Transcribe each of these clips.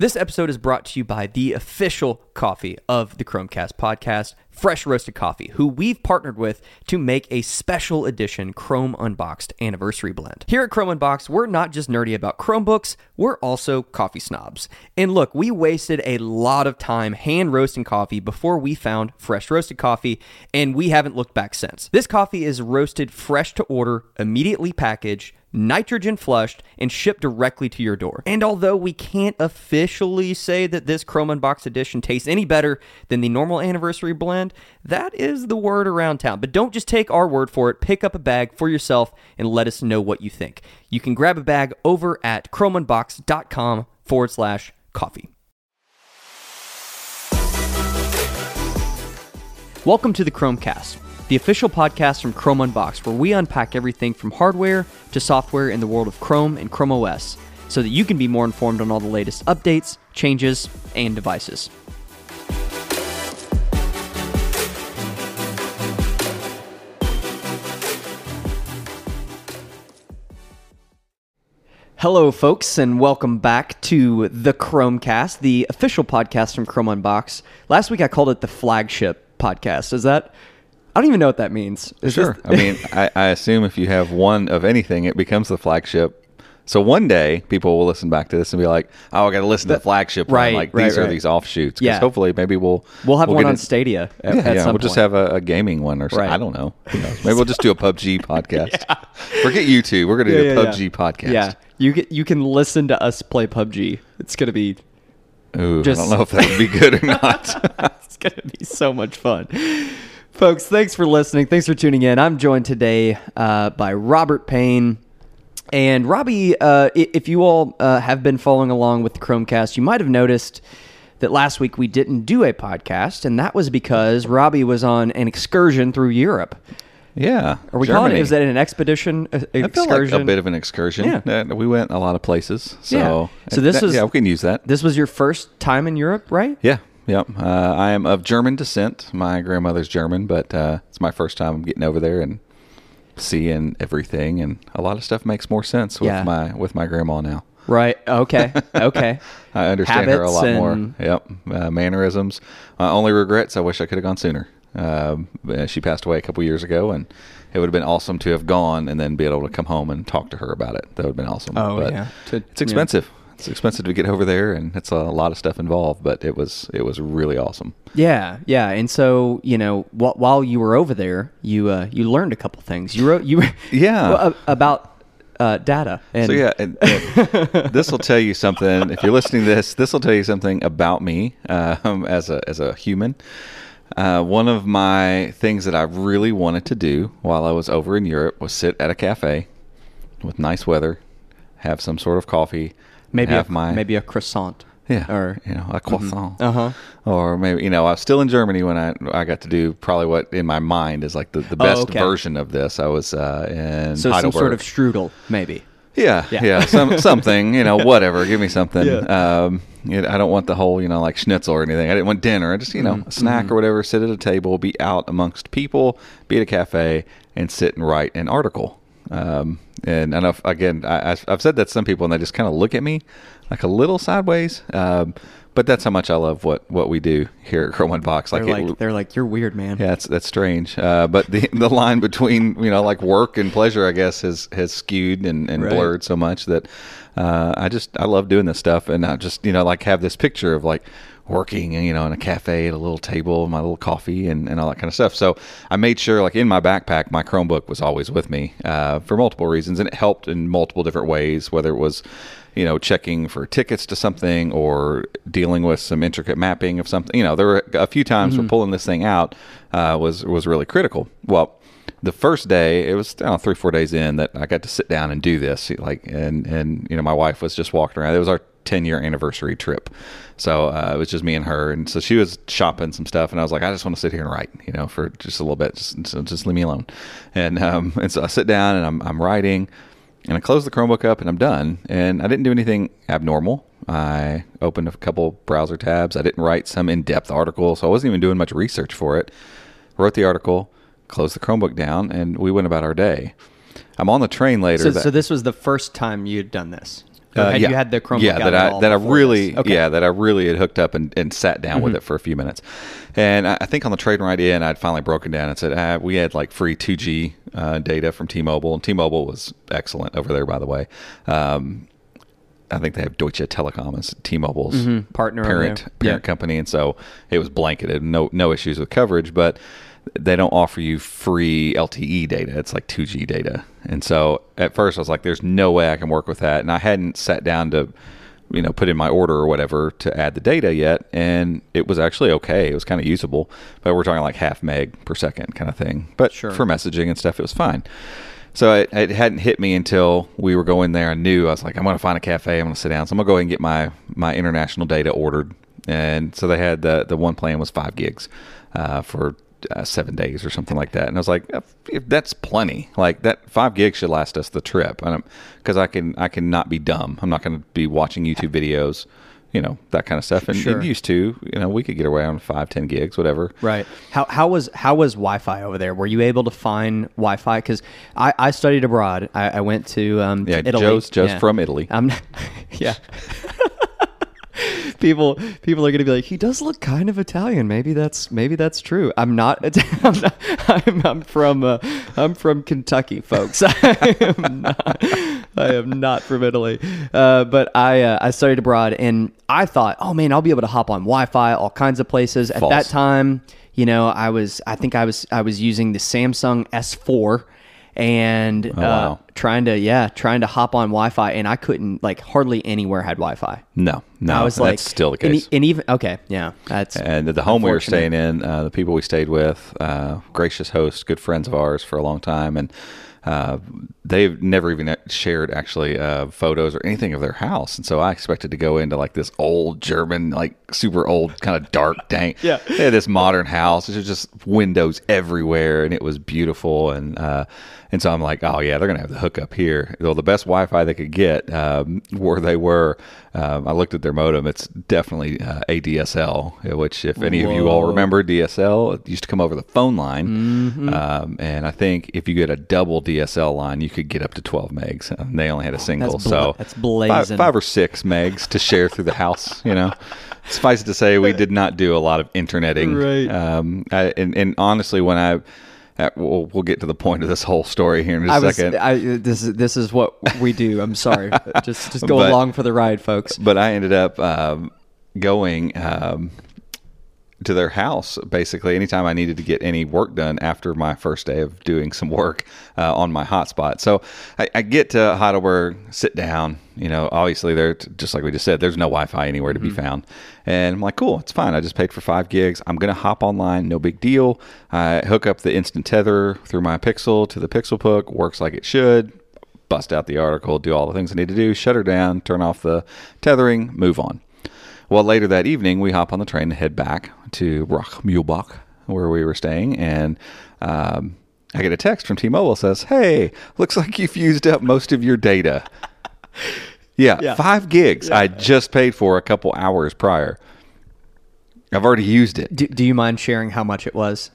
This episode is brought to you by the official coffee of the Chromecast podcast, Fresh Roasted Coffee, who we've partnered with to make a special edition Chrome Unboxed anniversary blend. Here at Chrome Unboxed, we're not just nerdy about Chromebooks, we're also coffee snobs. And look, we wasted a lot of time hand roasting coffee before we found Fresh Roasted Coffee, and we haven't looked back since. This coffee is roasted fresh to order, immediately packaged nitrogen flushed, and shipped directly to your door. And although we can't officially say that this Chrome Unboxed edition tastes any better than the normal anniversary blend, that is the word around town. But don't just take our word for it. Pick up a bag for yourself and let us know what you think. You can grab a bag over at chromeunboxed.com forward slash coffee. Welcome to the Chromecast, the official podcast from Chrome Unboxed, where we unpack everything from hardware to software in the world of Chrome and Chrome OS so that you can be more informed on all the latest updates, changes, and devices. Hello, folks, and welcome back to the Chromecast, the official podcast from Chrome Unboxed. Last week I called it the flagship podcast. Is that? I don't even know what that means. Is Sure. this- I mean, I, I assume if you have one of anything, it becomes the flagship. So one day, people will listen back to this and be like, "Oh, I got to listen to the flagship right, one. Like right, these are right. these offshoots." Yeah. Hopefully, maybe we'll we'll have one on it- Stadia at, Yeah, at yeah we'll just have a, a gaming one or something. Right. I don't know. Maybe we'll just do a PUBG podcast. Forget YouTube. We're gonna do a yeah, PUBG yeah. podcast. Yeah, you can, you can listen to us play PUBG. It's gonna be Ooh, Just- I don't know if that would be good or not. it's going to be so much fun. Folks, thanks for listening. Thanks for tuning in. I'm joined today uh, by Robert Payne. And Robbie, uh, if you all uh, have been following along with the Chromecast, you might have noticed that last week we didn't do a podcast, and that was because Robbie was on an excursion through Europe. Yeah. Are we calling it? Germany. Is that an expedition? feel excursion? like a bit of an excursion. Yeah. Uh, we went a lot of places. So, Yeah. So this that- was- yeah, we can use that. This was your first time in Europe, right? Yeah, yep. Uh, I am of German descent. My grandmother's German, but uh, it's my first time getting over there and seeing everything, and a lot of stuff makes more sense with Yeah. my with my grandma now. Right. Okay. Okay. I understand her a lot more. Yep, uh, mannerisms. Uh, only regrets. I wish I could have gone sooner. Um, uh, she passed away a couple years ago, and it would have been awesome to have gone and then be able to come home and talk to her about it. That would have been awesome. Oh, but yeah. To- it's expensive. It's expensive to get over there, and it's a lot of stuff involved. But it was it was really awesome. Yeah, yeah, and so you know, wh- while you were over there, you uh, you learned a couple things. You wrote you Yeah. about uh, data. And So yeah, this will tell you something. If you're listening to this, this will tell you something about me um, as a as a human. Uh, one of my things that I really wanted to do while I was over in Europe was sit at a cafe with nice weather, have some sort of coffee, maybe have a, my maybe a croissant. yeah, or you know a croissant, Uh huh. or maybe you know I was still in Germany when I I got to do probably what in my mind is like the, the best Oh, okay. version of this. I was uh, in So some sort of strudel, maybe. Yeah, Yeah. yeah, some something, you know, whatever. Give me something. Yeah. Um, you know, I don't want the whole, you know, like schnitzel or anything. I didn't want dinner. I just, you know, Mm-hmm. a snack or whatever. Sit at a table, be out amongst people, be at a cafe, and sit and write an article. Um, and I know, if, again, I, I've- I've said that to some people, and they just kind of look at me like a little sideways. Um, but that's how much I love what what we do here at Chrome Unboxed. They're Like, like, it, they're like, you're weird, man. yeah, that's that's strange. Uh, but the the line between you know like work and pleasure, I guess, has has skewed and, and Right. blurred so much that uh, I just I love doing this stuff, and I just you know like have this picture of like working you know in a cafe at a little table, my little coffee, and, and all that kind of stuff. So I made sure like in my backpack, my Chromebook was always with me uh, for multiple reasons, and it helped in multiple different ways, whether it was you know, checking for tickets to something or dealing with some intricate mapping of something. You know, there were a few times where pulling this thing out uh, was was really critical. Well, the first day, it was know, three four days in that I got to sit down and do this. Like, and and you know, my wife was just walking around. It was our 10 year anniversary trip. So uh, it was just me and her. And so she was shopping some stuff. And I was like, I just want to sit here and write, you know, for just a little bit. Just, just leave me alone. And, um, and so I sit down and I'm, I'm writing and I closed the Chromebook up and I'm done. And I didn't do anything abnormal. I opened a couple browser tabs. I didn't write some in depth article. So I wasn't even doing much research for it. Wrote the article, closed the Chromebook down, and we went about our day. I'm on the train later. So, that- so this was the first time you'd done this. Uh, had yeah. you had the Chromebook yeah that at I that I really? Okay. Mm-hmm. yeah that I really had hooked up and, and sat down with it for a few minutes, and I, I think on the trade ride in I'd finally broken down and said ah, we had like free 2G uh, data from T-Mobile and T-Mobile was excellent over there by the way. Um, I think they have Deutsche Telekom as T-Mobile's Mm-hmm. Partner parent parent Yeah. company, and so it was blanketed, no no issues with coverage, but they don't offer you free LTE data. It's like 2G data, and so at first I was like, "There's no way I can work with that," and I hadn't sat down to you know put in my order or whatever to add the data yet, and it was actually okay. It was kind of usable, but we're talking like half meg per second kind of thing. But Sure. for messaging and stuff, it was fine. So it, it hadn't hit me until we were going there. I knew I was like, I'm going to find a cafe. I'm going to sit down. So I'm going to go ahead and get my my international data ordered. And so they had the the one plan was five gigs uh, for uh, seven days or something like that. And I was like, "Uh, if that's plenty. Like that five gigs should last us the trip. Because I can I can not be dumb. I'm not going to be watching YouTube videos. You know that kind of stuff, and, Sure. and used to, you know, we could get away on five, ten gigs, whatever. Right. How how was how was Wi-Fi over there? Were you able to find Wi-Fi? Because I, I studied abroad. I, I went to um, Yeah, Italy. Joe's- Joe's Yeah. from Italy. I'm yeah. people people are gonna be like, he does look kind of Italian. Maybe that's maybe that's true. I'm not. I'm, not, I'm, I'm from uh, I'm from Kentucky, folks. I am not. I am not from Italy. Uh, but I uh, I studied abroad, and I thought, oh man, I'll be able to hop on Wi-Fi, all kinds of places. At that time, you know, I was I think I was I was using the Samsung S4 and uh, Oh, wow. Trying to yeah trying to hop on Wi-Fi, and I couldn't like hardly anywhere had Wi-Fi. No, no, I was that's like, still the case. e- and even okay, yeah, that's And the home we were staying in, uh, the people we stayed with, uh, gracious hosts, good friends of ours for a long time, and uh, they've never even shared actually uh, photos or anything of their house. And so I expected to go into like this old German, like super old, kind of dark, dank. Yeah. They had this modern house. There's just windows everywhere, and it was beautiful. And uh, and so I'm like, oh yeah, they're gonna have the hookup here. Well, the best Wi-Fi they could get um, where they were. Um, I looked at their modem. It's definitely uh, ADSL, which if any of you all remember DSL, it used to come over the phone line. Mm-hmm. Um, and I think if you get a double DSL line, you could get up to 12 megs. And they only had a single, That's bla- so that's five, blazing. five or six megs to share through the house. You know, suffice it to say, we did not do a lot of interneting. Right. Um, I, and, and honestly, when I we'll, we'll get to the point of this whole story here in just I a was second. I, this is this is what we do. I'm sorry, just just go But- along for the ride, folks. but I ended up um, going um, to their house basically anytime I needed to get any work done after my first day of doing some work uh, on my hotspot. So I, I get to Heidelberg, sit down. You know, obviously there, just like we just said, there's no Wi-Fi anywhere to be found, and I'm like, cool, it's fine. I just paid for five gigs. I'm gonna hop online, no big deal. I hook up the instant tether through my Pixel to the Pixel Book, works like it should bust out the article, do all the things I need to do, shut her down, turn off the tethering, move on. Well, later that evening, we hop on the train to head back to Brockmühlbach, where we were staying, and um, I get a text from T-Mobile says, "Hey, looks like you've used up most of your data." yeah, Yeah. five gigs I just paid for a couple hours prior. I've already used it. Do, do you mind sharing how much it was?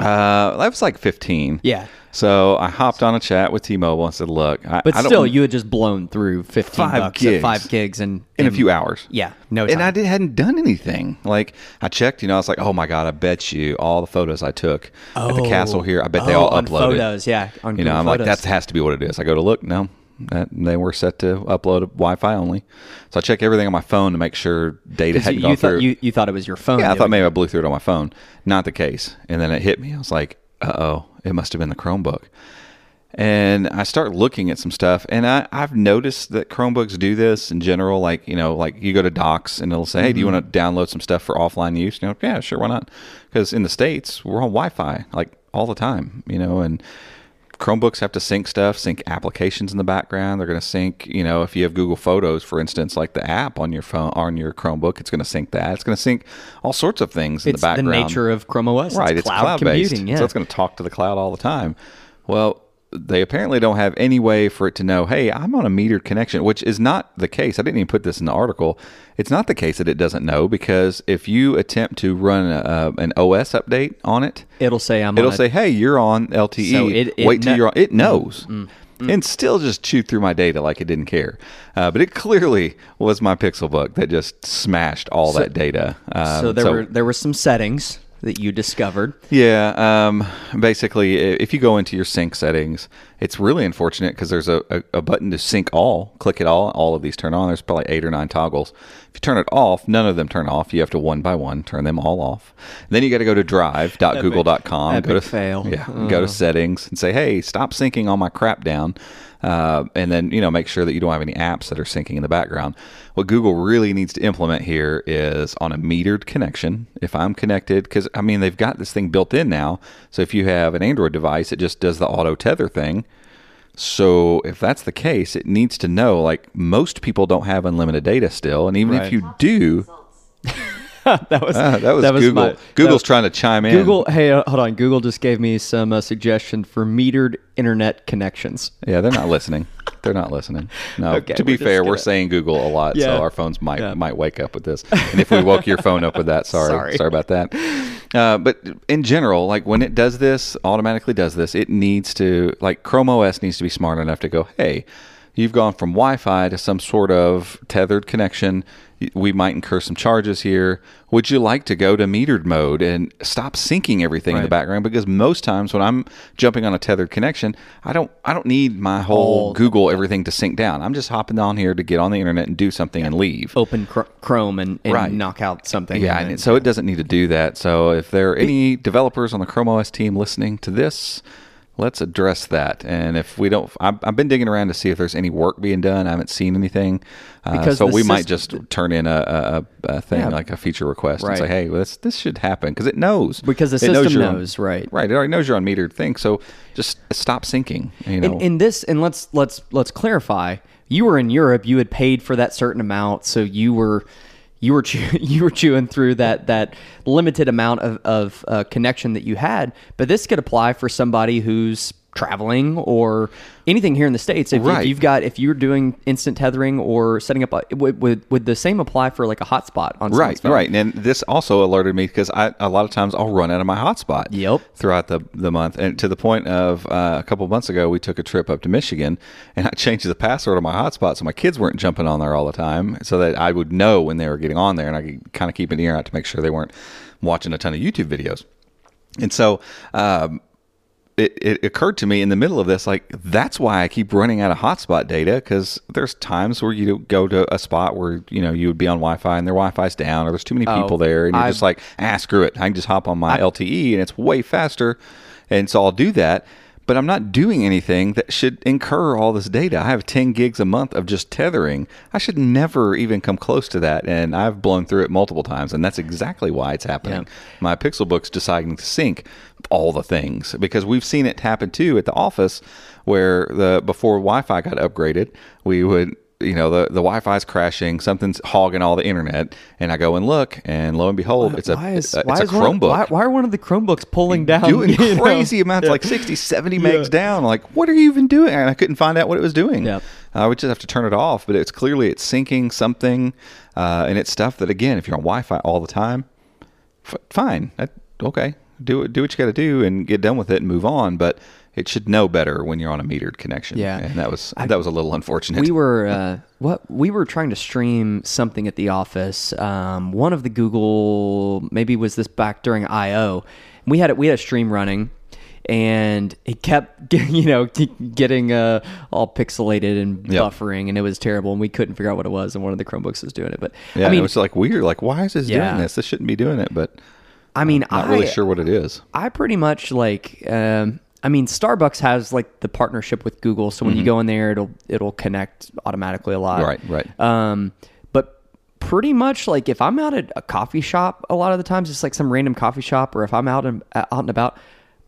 Uh, that was like fifteen. Yeah. So I hopped on a chat with T-Mobile and said, "Look, I, But I don't, still, you had just blown through 15 Five bucks gigs. five gigs and in a few hours." Yeah, no time. and I did, hadn't done anything. Like I checked, you know, I was like, "Oh my god, I bet you all the photos I took at the castle here, I bet they Oh, all on uploaded." photos, yeah. On You know, I'm like, that has to be what it is. I go to look, no, they were set to upload Wi-Fi only. So I check everything on my phone to make sure data hadn't you, gone you through. you, you thought it was your phone. yeah, I thought maybe. I blew through it on my phone. Not the case. And then it hit me. I was like, uh oh, it must have been the Chromebook. And I start looking at some stuff, and I, I've noticed that Chromebooks do this in general. Like, you know, like you go to Docs and it'll say, hey, do you Mm-hmm. want to download some stuff for offline use? You know, yeah, sure, why not? Because in the States, we're on Wi Fi like all the time, you know, and Chromebooks have to sync stuff, sync applications in the background. They're going to sync, you know, if you have Google Photos, for instance, like the app on your phone, on your Chromebook, it's going to sync that. It's going to sync all sorts of things in It's the background. the nature of Chrome OS. right? It's cloud based, computing. Yeah. so it's going to talk to the cloud all the time. Well, they apparently don't have any way for it to know, hey, I'm on a metered connection, which is not the case. I didn't even put this in the article. It's not the case that it doesn't know because if you attempt to run a, an OS update on it, It'll say I'm. it'll say, "Hey, you're on LTE. So it- it Wait till kno- you're on." It knows. and still just chewed through my data like it didn't care. Uh, but it clearly was my Pixelbook that just smashed all that data. Um, so there were there were some settings that you discovered. Yeah. Um, basically, if you go into your sync settings, it's really unfortunate because there's a, a, a button to sync all. Click it all. All of these turn on. There's probably eight or nine toggles. If you turn it off, none of them turn off. You have to one by one turn them all off. then you got to go to drive.google.com. Epic go to fail. Yeah. Go to settings and say, hey, stop syncing all my crap down. Uh, and then you know make sure that you don't have any apps that are syncing in the background. What Google really needs to implement here is on a metered connection. If I'm connected, because I mean they've got this thing built in now. So if you have an Android device, it just does the auto tether thing. So if that's the case, it needs to know like most people don't have unlimited data still, and even Right. if you do, that was Ah, that was Google. my- Google's that- trying to chime in. Google. Hey, uh, hold on. Google just gave me some uh, suggestion for metered internet connections. Yeah, they're not listening. They're not listening. No. Okay, to be we're fair, we're saying Google a lot, Yeah. so our phones might Yeah. might wake up with this. And if we woke your phone up with that, sorry, Sorry. sorry, about that. Uh, but in general, like when it does this, automatically does this, it needs to like Chrome OS needs to be smart enough to go, hey. You've gone from Wi-Fi to some sort of tethered connection. We might incur some charges here. Would you like to go to metered mode and stop syncing everything in the background? Because most times when I'm jumping on a tethered connection, I don't I don't need my whole Google everything to sync down. I'm just hopping on here to get on the internet and do something and leave. Open Chr- Chrome and, and Right. knock out something. Yeah, and and so it doesn't need to do that. So if there are any developers on the Chrome OS team listening to this, let's address that. And if we don't, I've, I've been digging around to see if there's any work being done. I haven't seen anything. Uh, so we might just turn in a, a, a thing Yeah. like a feature request and say, hey, well, this this should happen because it knows Because the It system on- knows, right. Right, it already knows you're on metered thing. So just stop syncing. You know, in, in this and let's let's let's clarify you were in europe you had paid for that certain amount so you were you were chew- you were chewing through that that limited amount of, of uh, connection that you had. But this could apply for somebody who's traveling or anything here in the states if, Right. if you've got if you're doing instant tethering or setting up a, would, would, would the same apply for like a hotspot on Right, phone? right, and this also alerted me because I a lot of times I'll run out of my hotspot. Yep. Throughout the the month, and to the point of uh, a couple months ago, we took a trip up to Michigan, and I changed the password on my hotspot so my kids weren't jumping on there all the time, so that I would know when they were getting on there, and I could kind of keep an ear out to make sure they weren't watching a ton of YouTube videos. And so. Um, it, it occurred to me in the middle of this, like that's why I keep running out of hotspot data because there's times where you go to a spot where you know you would be on Wi-Fi and their Wi-Fi's down or there's too many people there and you're I've- just like, ah, screw it, I can just hop on my LTE and it's way faster, and so I'll do that. But I'm not doing anything that should incur all this data. I have 10 gigs a month of just tethering. I should never even come close to that, and I've blown through it multiple times, and that's exactly why it's happening Yeah. my Pixelbook's deciding to sync all the things because we've seen it happen too at the office where the before Wi-Fi got upgraded, we would you know the the Wi-Fi's crashing, something's hogging all the internet, and I go and look, and lo and behold, it's a why is, it's why a is one Chromebook why, why are one of the Chromebooks pulling down? doing you know? crazy amounts, Yeah. like 60, 70 megs down. Like, what are you even doing? And I couldn't find out what it was doing. Yeah. I would just have to turn it off, but it's clearly it's syncing something, uh, and it's stuff that again, if you're on Wi-Fi all the time, f- fine, that, okay, do do what you got to do, and get done with it and move on. But it should know better when you're on a metered connection. Yeah. and that was that was a little unfortunate. we were uh, what we were trying to stream something at the office. Um, one of the Google maybe was this back during I/O. We had it. We had a stream running, and it kept you know getting uh, all pixelated and Yep. buffering, and it was terrible. And we couldn't figure out what it was. And one of the Chromebooks was doing it. But yeah, I mean, it was like weird. Like, why is this Yeah. doing this? This shouldn't be doing it. But I mean, I'm not I really sure what it is. I pretty much like. Um, I mean, Starbucks has like the partnership with Google, so when you go in there, it'll it'll connect automatically a lot. Mm-hmm. Right, right. Um, but pretty much like if I'm out at a coffee shop, a lot of the times it's like some random coffee shop, or if I'm out and out and about,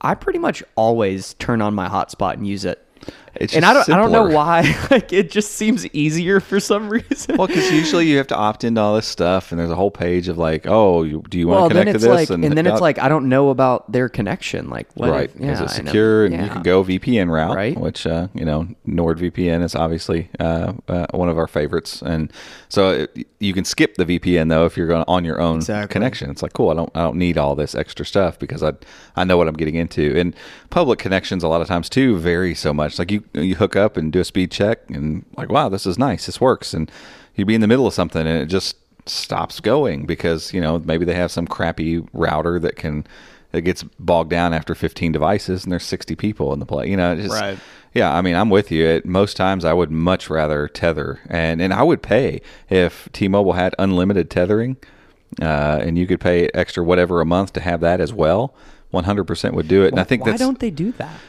I pretty much always turn on my hotspot and use it. It's and I don't just I don't know why. Like it just seems easier for some reason. Well, because usually you have to opt into all this stuff, and there's a whole page of like, oh, you, do you want Well, to connect to this? like, and, then it's uh, like I don't know about their connection. Like, what right, if- is yeah, it I secure? And you can go VPN route, Right. Which uh, you know, NordVPN is obviously uh, uh, one of our favorites, and so it, you can skip the VPN though if you're going on your own Exactly. connection. It's like cool. I don't I don't need all this extra stuff because I I know what I'm getting into. And public connections a lot of times too vary so much. much. Like you you hook up and do a speed check, and like wow, this is nice, this works, and you'd be in the middle of something, and it just stops going because you know maybe they have some crappy router that can that gets bogged down after 15 devices, and there's 60 people in the play. You know, just, Right. Yeah, I mean, I'm with you. At most times, I would much rather tether, and and I would pay if T-Mobile had unlimited tethering, uh, and you could pay extra whatever a month to have that as well. 100% would do it, and I think Why that's don't they do that?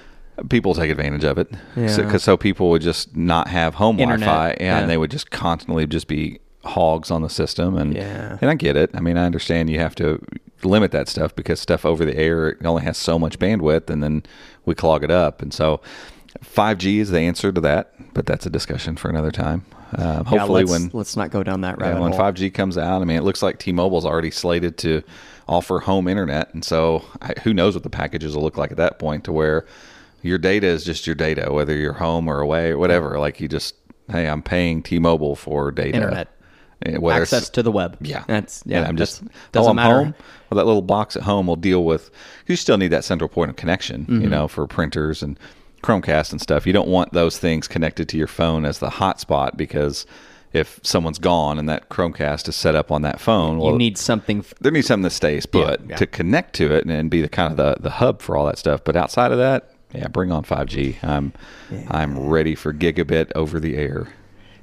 People take advantage of it because Yeah. so, people would just not have home Internet, Wi-Fi, yeah, yeah. and they would just constantly just be hogs on the system, and Yeah. and I get it. I mean, I understand you have to limit that stuff because stuff over the air it only has so much bandwidth, and then we clog it up, and so 5G is the answer to that, but that's a discussion for another time. Um, hopefully, let's, when let's not go down that yeah, when hole. 5G comes out, I mean, it looks like T-Mobile's already slated to offer home internet, and so I, who knows what the packages will look like at that point, to where your data is just your data, whether you're home or away or whatever. Like you just, hey, I'm paying T-Mobile for data, Internet. Eh, whether Access to the web. yeah, that's yeah. And I'm just that's- oh, doesn't I'm matter. home. Well, that little box at home will deal with. You still need that central point of connection, Mm-hmm. you know, for printers and Chromecast and stuff. You don't want those things connected to your phone as the hotspot because if someone's gone and that Chromecast is set up on that phone, well, You need something. f- there needs something that stays put yeah. to connect to it and, and be the kind of the, the hub for all that stuff. But outside of that, yeah, bring on 5G. I'm I'm ready for gigabit over the air.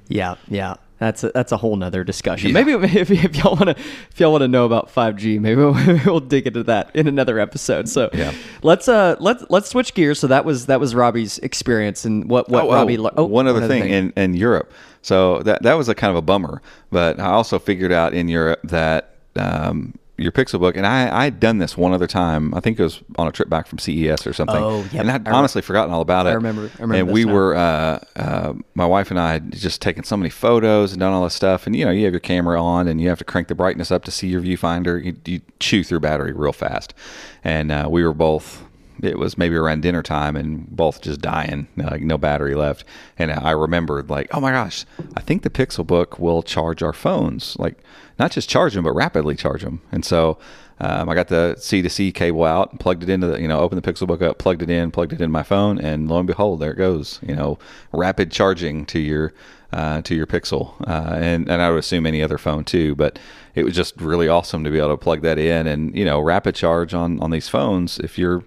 Yeah, yeah. That's a, that's a whole nother discussion. Yeah. Maybe if, if y'all want to if y'all want to know about 5G, maybe we'll, we'll dig into that in another episode. So Yeah. let's uh let's let's switch gears. So that was that was Robbie's experience and what what oh, Robbie. oh, lear- oh, one other another thing, in in Europe. So that that was a kind of a bummer. But I also figured out in Europe that um, your Pixelbook, and I I'd done this one other time. I think it was on a trip back from CES or something. Oh, yeah. And I I'd remember- honestly forgotten all about it. I remember- I remember And we now. were uh, uh, my wife and I had just taken so many photos and done all this stuff. And you know, you have your camera on, and you have to crank the brightness up to see your viewfinder. You, you chew through battery real fast, and uh, we were both it was maybe around dinner time and both just dying, like no battery left. And I remembered, like, oh my gosh, I think the Pixel Book will charge our phones, like not just charge them, but rapidly charge them. And so um, I got the C to C cable out, and plugged it into the, you know, opened the Pixel Book up, plugged it in, plugged it in my phone, and lo and behold, there it goes. You know, rapid charging to your uh, to your Pixel, uh, and and I would assume any other phone too. But it was just really awesome to be able to plug that in, and you know, rapid charge on on these phones. If you're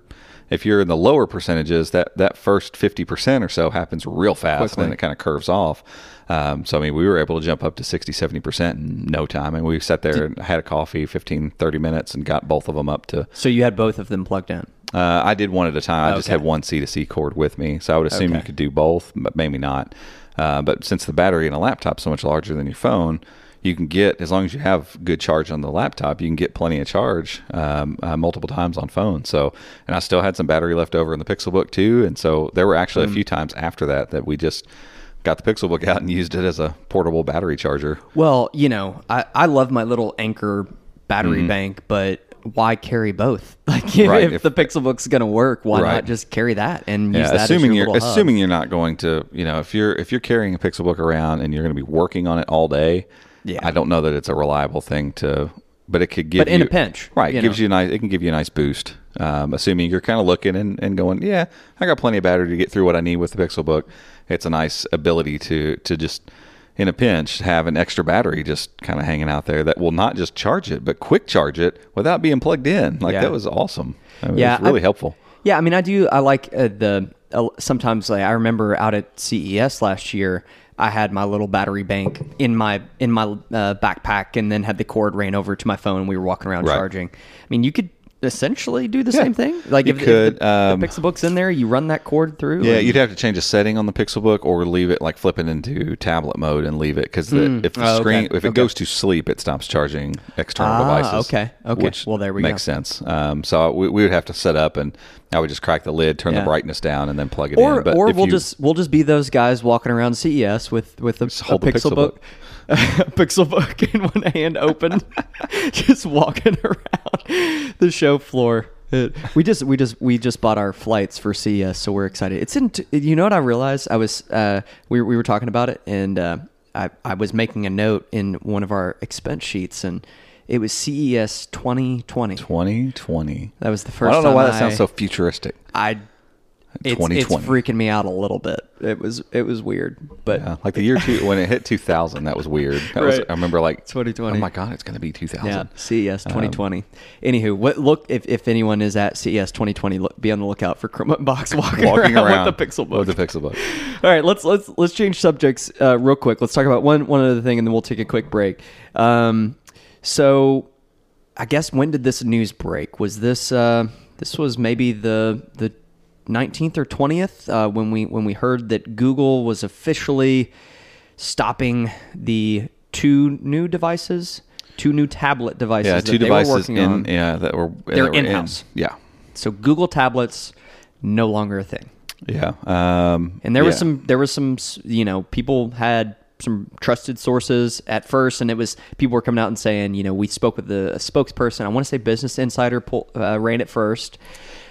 if you're in the lower percentages, that that first fifty percent or so happens real fast, Quickly. and then it kind of curves off. Um, so I mean, we were able to jump up to 60, 70 percent in no time, and we sat there and had a coffee, 15, 30 minutes, and got both of them up to. So you had both of them plugged in. Uh, I did one at a time. I just had one C to C cord with me, so I would assume you could do both, but maybe not. Uh, but since the battery in a laptop is so much larger than your phone, you can get as long as you have good charge on the laptop, you can get plenty of charge um, uh, multiple times on phone. So, and I still had some battery left over in the Pixelbook too, and so there were actually Hmm. a few times after that that we just got the Pixelbook out and used it as a portable battery charger. Well, you know, I, I love my little Anker battery Mm-hmm. bank, but why carry both? Like, if, Right, if, the Pixelbook's going to work, why Right. not just carry that and use Yeah, that assuming as your you're hub? assuming you're not going to, you know, if you're if you're carrying a Pixelbook around and you're going to be working on it all day, Yeah. I don't know that it's a reliable thing to, but it could give But in you a pinch, right? It gives know. you a nice, it can give you a nice boost. Um, assuming you're kind of looking and, and going, yeah, I got plenty of battery to get through what I need with the Pixelbook. It's a nice ability to to just in a pinch have an extra battery just kind of hanging out there that will not just charge it, but quick charge it without being plugged in. Like Yeah. that was awesome. I mean, Yeah, it was really I- helpful. Yeah, I mean, I do. I like uh, the uh, sometimes. Like, I remember out at CES last year, I had my little battery bank in my in my uh, backpack, and then had the cord ran over to my phone. and We were walking around Right. charging. I mean, you could essentially do the same thing. Like you if, if could, the, um, the Pixelbook's in there, you run that cord through. Yeah, and- you'd have to change a setting on the Pixelbook or leave it like flip it into tablet mode and leave it because if the Oh, okay. screen if it Okay. goes to sleep, it stops charging external Ah, devices. okay. Okay. Which Well, there we go. makes go. sense. Um, so we, we would have to set up and I would just crack the lid, turn Yeah. the brightness down, and then plug it or in. But or we'll you- just we'll just be those guys walking around CES with with a, a hold the Pixelbook. a Pixelbook in one hand open, just walking around the show floor. We just we just we just bought our flights for CES, so we're excited. It's in. T- you know what I realized? I was uh, we were- we were talking about it, and uh, I I was making a note in one of our expense sheets, and it was CES 2020. 2020. That was the first. I don't know why that I- sounds so futuristic. I it's, 2020. it's freaking me out a little bit. It was it was weird, but Yeah, like the year two when it hit 2000, that was weird. That was, I remember like 2020. Oh my god, it's going to be 2000. yeah, CES Um, 2020. Anywho, what look if, if anyone is at CES 2020, look, be on the lookout for Chrome Box walking, Walking around, around with the Pixel Book. With the Pixel Book. All right, let's let's let's change subjects uh, real quick. Let's talk about one one other thing, and then we'll take a quick break. Um, so, I guess when did this news break? Was this uh, this was maybe the the nineteenth or twentieth uh, when we when we heard that Google was officially stopping the two new devices, two new tablet devices. Yeah, that two devices working in on. yeah that were They're that were in- in-house. Yeah, So Google tablets no longer a thing. yeah. Um, And there was some, there was some, you know, people had some trusted sources at first, and it was people were coming out and saying, you know, we spoke with the spokesperson. I want to say Business Insider pull, uh, ran it first.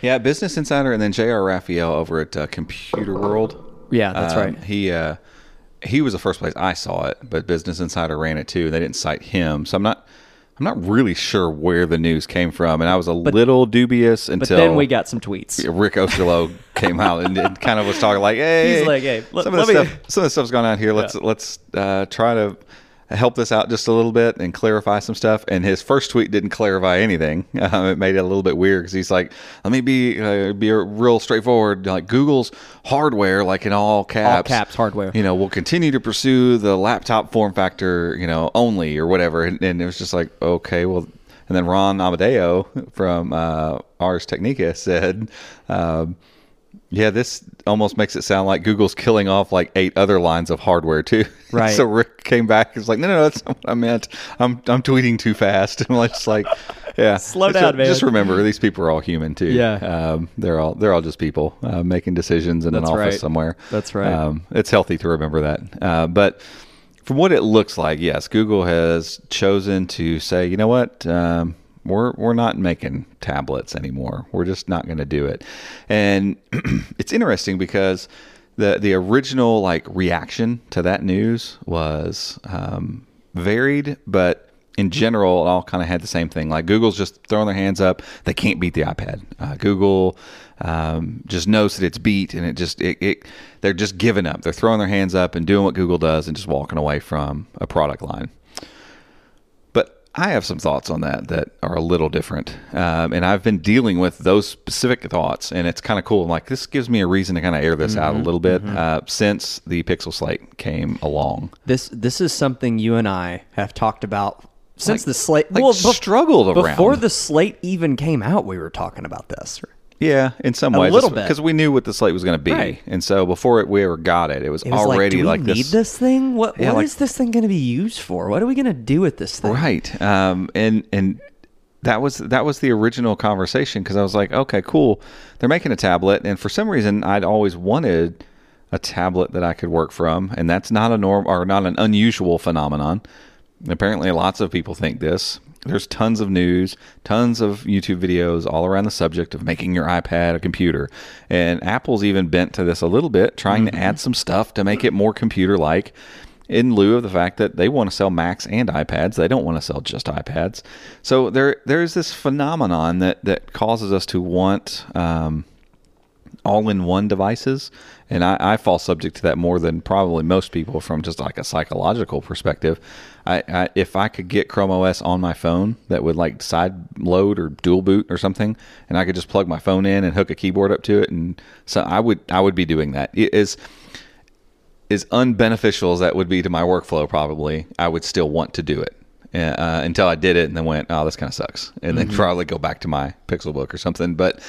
Yeah, Business Insider and then J.R. Raphael over at uh, Computer World. Yeah, that's Um, right. He uh, he was the first place I saw it, but Business Insider ran it too. They didn't cite him, so I'm not I'm not really sure where the news came from, and I was a little dubious But until then we got some tweets. Rick Osterloh came out and, and kind of was talking like, "Hey, He's like, hey, let- some of the me- stuff, some of the stuff's gone on here. Let's let's uh, try to help this out just a little bit and clarify some stuff." And his first tweet didn't clarify anything. Um, it made it a little bit weird because he's like, "Let me be uh, be real straightforward. Like Google's hardware, like in all caps, all caps hardware. You know, will continue to pursue the laptop form factor, you know, only or whatever." And, and it was just like, okay, well. And then Ron Amadeo from uh, Ars Technica said, um, "Yeah, this almost makes it sound like Google's killing off like eight other lines of hardware too." Right. so Rick came back. He's like, "No, no, no, that's not what I meant. I'm I'm tweeting too fast." And I'm just like, "Yeah, Slow Just- down, man." Just remember, these people are all human too. Yeah. um, they're all they're all just people uh, making decisions in That's an office right. somewhere. That's right. Um, it's healthy to remember that, uh, but from what it looks like, yes, Google has chosen to say, you know what, um, we're we're not making tablets anymore. We're just not going to do it. And it's interesting because the the original like reaction to that news was um, varied, but in general, it all kind of had the same thing. Like Google's just throwing their hands up; they can't beat the iPad. Uh, Google um, just knows that it's beat, and it just it, it they're just giving up. They're throwing their hands up and doing what Google does, and just walking away from a product line. I have some thoughts on that that are a little different, um, and I've been dealing with those specific thoughts, and it's kind of cool. I'm like, this gives me a reason to kind of air this out a little bit uh, since the Pixel Slate came along. This this is something you and I have talked about since Like- the slate. like bef- struggled around. before the slate even came out. We were talking about this. Yeah, in some ways A ways, little bit. because we knew what the slate was going to be, Right. and so before it, we ever got it, it was, It was already like, do we like need this thing? What Yeah, what like- is this thing going to be used for? What are we going to do with this thing? right? Um, and and that was that was the original conversation because I was like, okay, cool, they're making a tablet, and for some reason, I'd always wanted a tablet that I could work from, and that's not a norm or not an unusual phenomenon. Apparently, lots of people think this. There's tons of news, tons of YouTube videos all around the subject of making your iPad a computer. And Apple's even bent to this a little bit, trying to add some stuff to make it more computer like, in lieu of the fact that they want to sell Macs and iPads. They don't want to sell just iPads. So there there's this phenomenon that, that causes us to want um, all-in-one devices and I, I fall subject to that more than probably most people from just like a psychological perspective I, I if i could get chrome os on my phone that would like side load or dual boot or something and i could just plug my phone in and hook a keyboard up to it and so i would i would be doing that it is as unbeneficial as that would be to my workflow probably i would still want to do it uh, until I did it and then went, oh, this kind of sucks, and then probably go back to my Pixel Book or something. But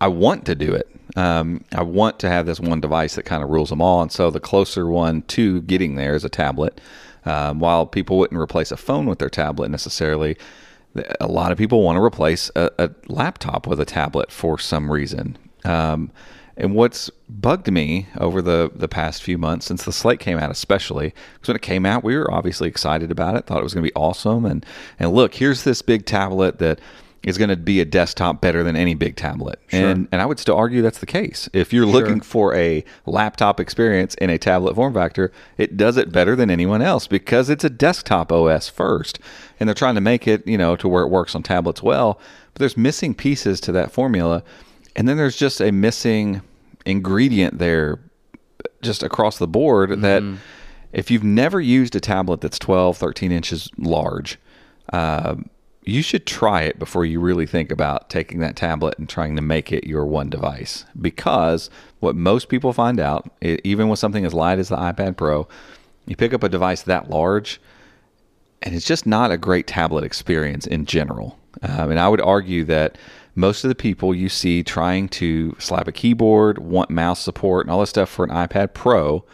I want to do it. Um, I want to have this one device that kind of rules them all, and so the closer one to getting there is a tablet. Um, while people wouldn't replace a phone with their tablet necessarily, a lot of people want to replace a, a laptop with a tablet for some reason. Um, and what's bugged me over the, the past few months, since the slate came out, especially, because when it came out, we were obviously excited about it, thought it was going to be awesome. And, and look, here's this big tablet that is going to be a desktop better than any big tablet. And, and I would still argue that's the case. If you're looking for a laptop experience in a tablet form factor, it does it better than anyone else because it's a desktop OS first. And they're trying to make it, you know, to where it works on tablets well. But there's missing pieces to that formula. And then there's just a missing ingredient there just across the board that if you've never used a tablet that's 12, 13 inches large, uh, you should try it before you really think about taking that tablet and trying to make it your one device. Because what most people find out, e- even with something as light as the iPad Pro, you pick up a device that large, and it's just not a great tablet experience in general. Um, and I would argue that most of the people you see trying to slap a keyboard, want mouse support, and all this stuff for an iPad Pro,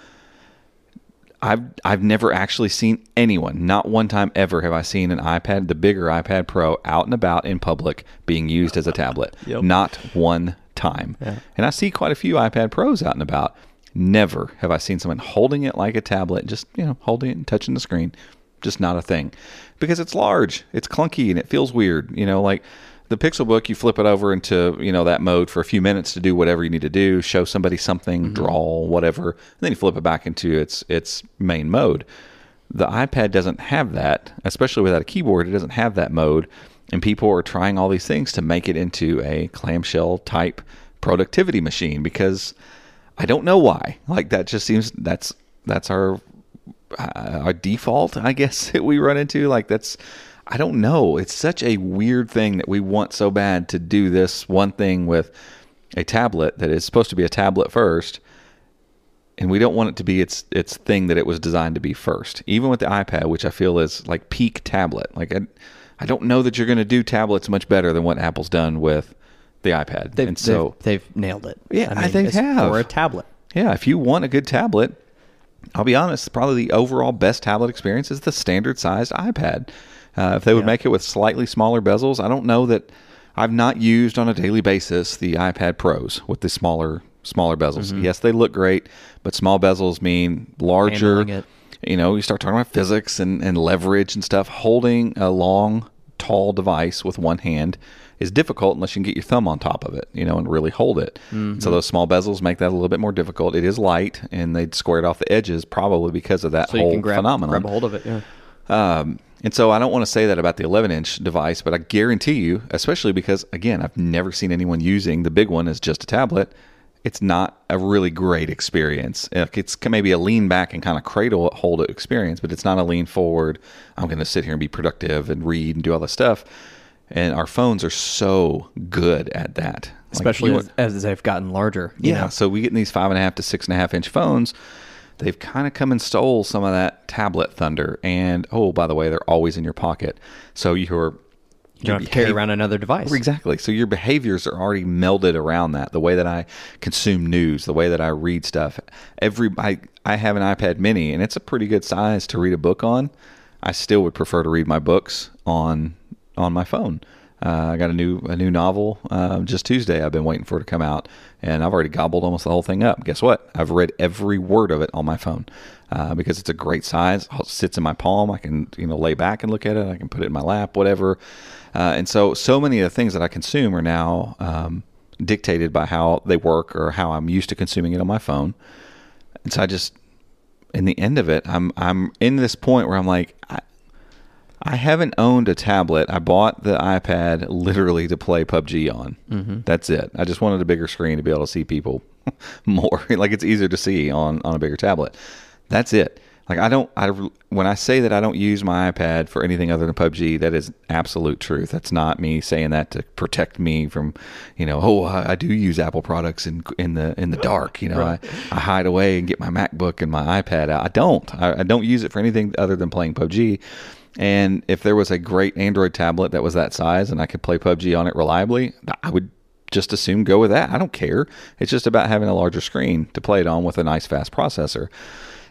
I've I've never actually seen anyone, not one time ever have I seen an iPad, the bigger iPad Pro, out and about in public being used as a tablet. Yep. Not one time. And I see quite a few iPad Pros out and about. Never have I seen someone holding it like a tablet, just you know, holding it and touching the screen. Just not a thing, because it's large, it's clunky, and it feels weird. You know, like the Pixel Book, you flip it over into you know that mode for a few minutes to do whatever you need to do, show somebody something, draw, whatever, and then you flip it back into its its main mode. The iPad doesn't have that, especially without a keyboard. It doesn't have that mode, and people are trying all these things to make it into a clamshell type productivity machine because I don't know why. Like that just seems that's that's our uh, our default, I guess that we run into. Like that's I don't know. It's such a weird thing that we want so bad to do this one thing with a tablet that is supposed to be a tablet first and we don't want it to be its its thing that it was designed to be first. Even with the iPad, which I feel is like peak tablet. Like I, I don't know that you're going to do tablets much better than what Apple's done with the iPad. They've, and so they've, they've nailed it. Yeah, I they have. for a tablet. yeah, if you want a good tablet, I'll be honest, probably the overall best tablet experience is the standard sized iPad. Uh, if they would Yeah. make it with slightly smaller bezels, I don't know that I've not used on a daily basis the iPad Pros with the smaller smaller bezels. Mm-hmm. Yes, they look great, but small bezels mean larger. You know, you start talking about physics and, and leverage and stuff. Holding a long, tall device with one hand is difficult unless you can get your thumb on top of it, you know, and really hold it. Mm-hmm. So those small bezels make that a little bit more difficult. It is light, and they'd square it off the edges probably because of that So whole you can grab, phenomenon. grab a hold of it. Yeah. Um, and so I don't want to say that about the 11 inch device, but I guarantee you, especially because, again, I've never seen anyone using the big one as just a tablet. It's not a really great experience. It's maybe a lean back and kind of cradle hold experience, but it's not a lean forward. I'm going to sit here and be productive and read and do all this stuff. And our phones are so good at that. Especially you as, as they've gotten larger. you yeah. know? So we get in these five and a half to six and a half inch phones. They've kind of come and stole some of that tablet thunder. And oh, by the way, they're always in your pocket. So you're You don't have to carry around another device. Exactly. So your behaviors are already melded around that. The way that I consume news, the way that I read stuff. Every I I have an iPad Mini, and it's a pretty good size to read a book on. I still would prefer to read my books on on my phone. Uh, I got a new a new novel um, just Tuesday. I've been waiting for it to come out, and I've already gobbled almost the whole thing up. Guess what? I've read every word of it on my phone uh, because it's a great size. It sits in my palm. I can you know lay back and look at it. I can put it in my lap, whatever. Uh, and so so many of the things that I consume are now um, dictated by how they work or how I'm used to consuming it on my phone. And so I just in the end of it, I'm I'm in this point where I'm like, I, I haven't owned a tablet. I bought the iPad literally to play PUBG on. Mm-hmm. That's it. I just wanted a bigger screen to be able to see people more. like it's easier to see on on a bigger tablet. That's it. Like I don't. I when I say that I don't use my iPad for anything other than PUBG, that is absolute truth. That's not me saying that to protect me from, you know, oh I, I do use Apple products in in the in the dark. You know, I, I hide away and get my MacBook and my iPad out. I don't. I, I don't use it for anything other than playing PUBG. And if there was a great Android tablet that was that size and I could play PUBG on it reliably, I would just assume go with that. I don't care. It's just about having a larger screen to play it on with a nice fast processor.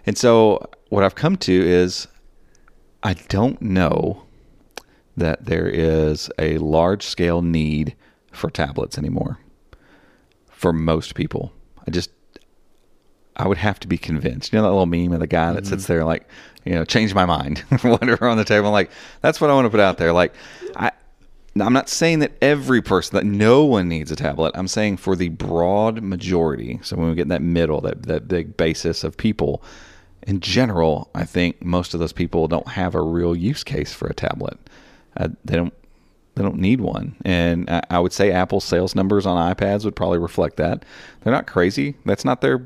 And so what I've come to is I don't know that there is a large scale need for tablets anymore for most people. I just I would have to be convinced. You know that little meme of the guy that sits there like, you know, change my mind, whatever on the table. Like, that's what I want to put out there. Like, I, I'm not saying that every person, that no one needs a tablet. I'm saying for the broad majority. So when we get in that middle, that that big basis of people, in general, I think most of those people don't have a real use case for a tablet. Uh, they don't they don't need one. And I, I would say Apple's sales numbers on iPads would probably reflect that. They're not crazy. That's not their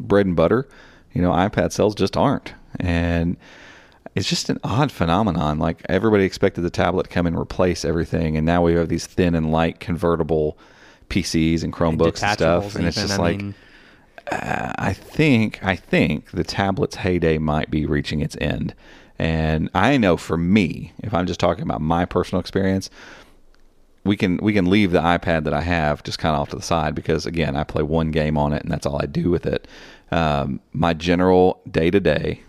bread and butter. You know, iPad sales just aren't. And it's just an odd phenomenon. Like everybody expected the tablet to come and replace everything, and now we have these thin and light convertible PCs and Chromebooks and, stuff, and it's even, just I like mean, uh, I think I think the tablet's heyday might be reaching its end. And I know for me, if I'm just talking about my personal experience, we can we can leave the iPad that I have just kind of off to the side because again, I play one game on it and that's all I do with it. Um, my general day to day,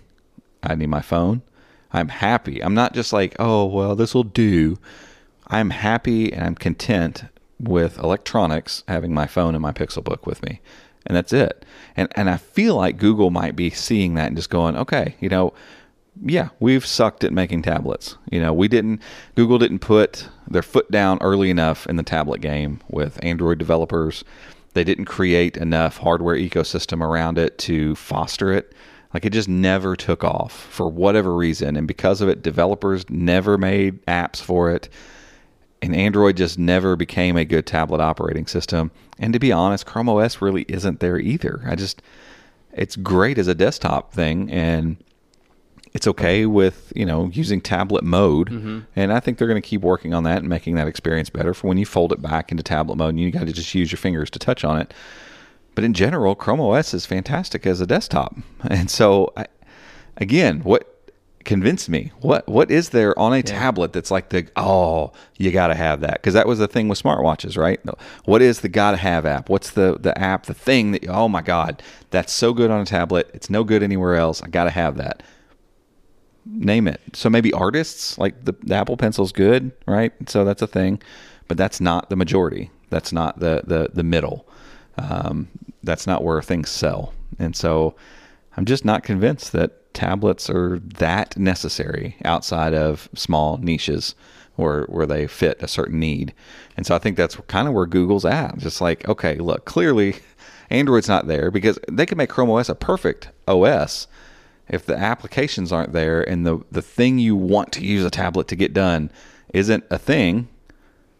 I need my phone. I'm happy. I'm not just like, oh well, this will do. I'm happy and I'm content with electronics having my phone and my Pixel Book with me, and that's it. And and I feel like Google might be seeing that and just going, okay, you know, yeah, we've sucked at making tablets. You know, we didn't, Google didn't put their foot down early enough in the tablet game with Android developers. They didn't create enough hardware ecosystem around it to foster it. Like it just never took off for whatever reason. And because of it, developers never made apps for it. And Android just never became a good tablet operating system. And to be honest, Chrome OS really isn't there either. I just, it's great as a desktop thing. And it's okay with you know using tablet mode. Mm-hmm. And i think they're going to keep working on that and making that experience better for when you fold it back into tablet mode and you got to just use your fingers to touch on it. But in general chrome os is fantastic as a desktop. And so I, again what convinced me what what is there on a tablet that's like the oh you got to have that. Because that was the thing with smartwatches right? What is the got to have app? What's the the app the thing that oh my god that's so good on a tablet. It's no good anywhere else. I got to have that name it. So maybe artists like the, the Apple Pencil's good, right? So that's a thing, but that's not the majority. That's not the the the middle. Um, that's not where things sell. And so I'm just not convinced that tablets are that necessary outside of small niches where where they fit a certain need. And so I think that's kind of where Google's at. Just like, okay, look, clearly Android's not there because they could make Chrome OS a perfect OS if the applications aren't there and the the thing you want to use a tablet to get done isn't a thing,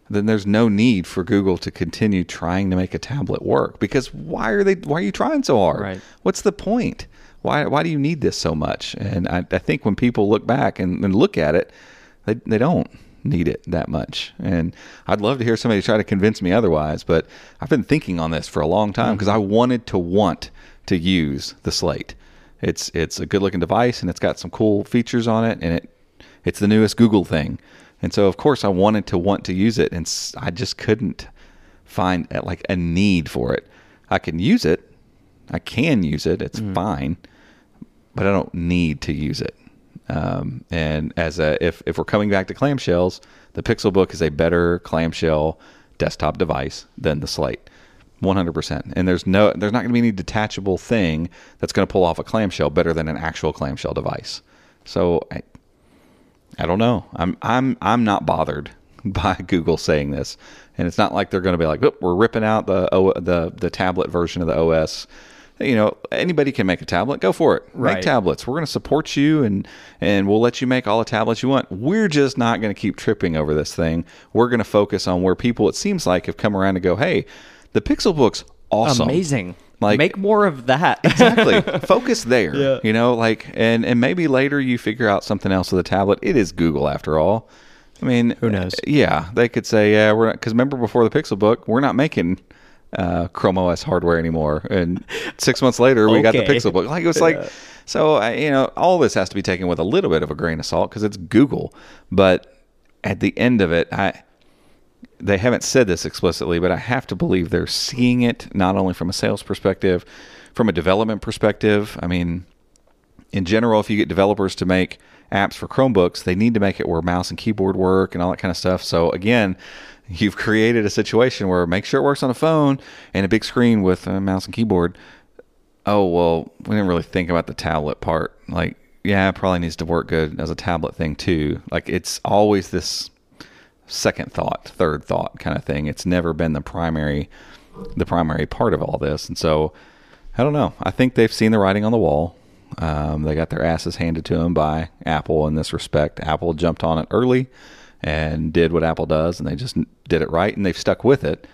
then there's no need for Google to continue trying to make a tablet work. Because why are they why are you trying so hard? Right. What's the point? Why why do you need this so much? And I, I think when people look back and, and look at it, they they don't need it that much. And I'd love to hear somebody try to convince me otherwise, but I've been thinking on this for a long time hmm. because I wanted to want to use the slate. It's it's a good looking device and it's got some cool features on it and it it's the newest Google thing. And so of course I wanted to want to use it and I just couldn't find uh, like a need for it. I can use it. I can use it. It's fine, but I don't need to use it. Um, and as a if if we're coming back to clamshells, the Pixel Book is a better clamshell desktop device than the Slate. 100%. And there's no there's not going to be any detachable thing that's going to pull off a clamshell better than an actual clamshell device. So I I don't know. I'm I'm I'm not bothered by Google saying this. And it's not like they're going to be like, "Oop, we're ripping out the o, the the tablet version of the OS." You know, anybody can make a tablet. Go for it. Right. Make tablets. We're going to support you and and we'll let you make all the tablets you want. We're just not going to keep tripping over this thing. We're going to focus on where people it seems like have come around to go, "Hey, the Pixel Book's awesome. amazing. Like- make more of that. exactly focus there Yeah. you know like and and maybe later you figure out something else with a tablet it is google after all i mean Who knows? yeah they could say yeah we're because remember before the pixel book we're not making uh, chrome os hardware anymore and six months later we got the pixel book like it was like so I, you know all this has to be taken with a little bit of a grain of salt because it's google but at the end of it i they haven't said this explicitly, but I have to believe they're seeing it not only from a sales perspective, from a development perspective. I mean, in general, if you get developers to make apps for Chromebooks, they need to make it where mouse and keyboard work and all that kind of stuff. So again, you've created a situation where make sure it works on a phone and a big screen with a mouse and keyboard. Oh well, we didn't really think about the tablet part. Like, yeah, it probably needs to work good as a tablet thing too. Like, it's always this second thought, third thought kind of thing. It's never been the primary the primary part of all this. And so I don't know. I think they've seen the writing on the wall. Um, they got their asses handed to them by Apple in this respect. Apple jumped on it early and did what Apple does, and they just did it right, and they've stuck with it,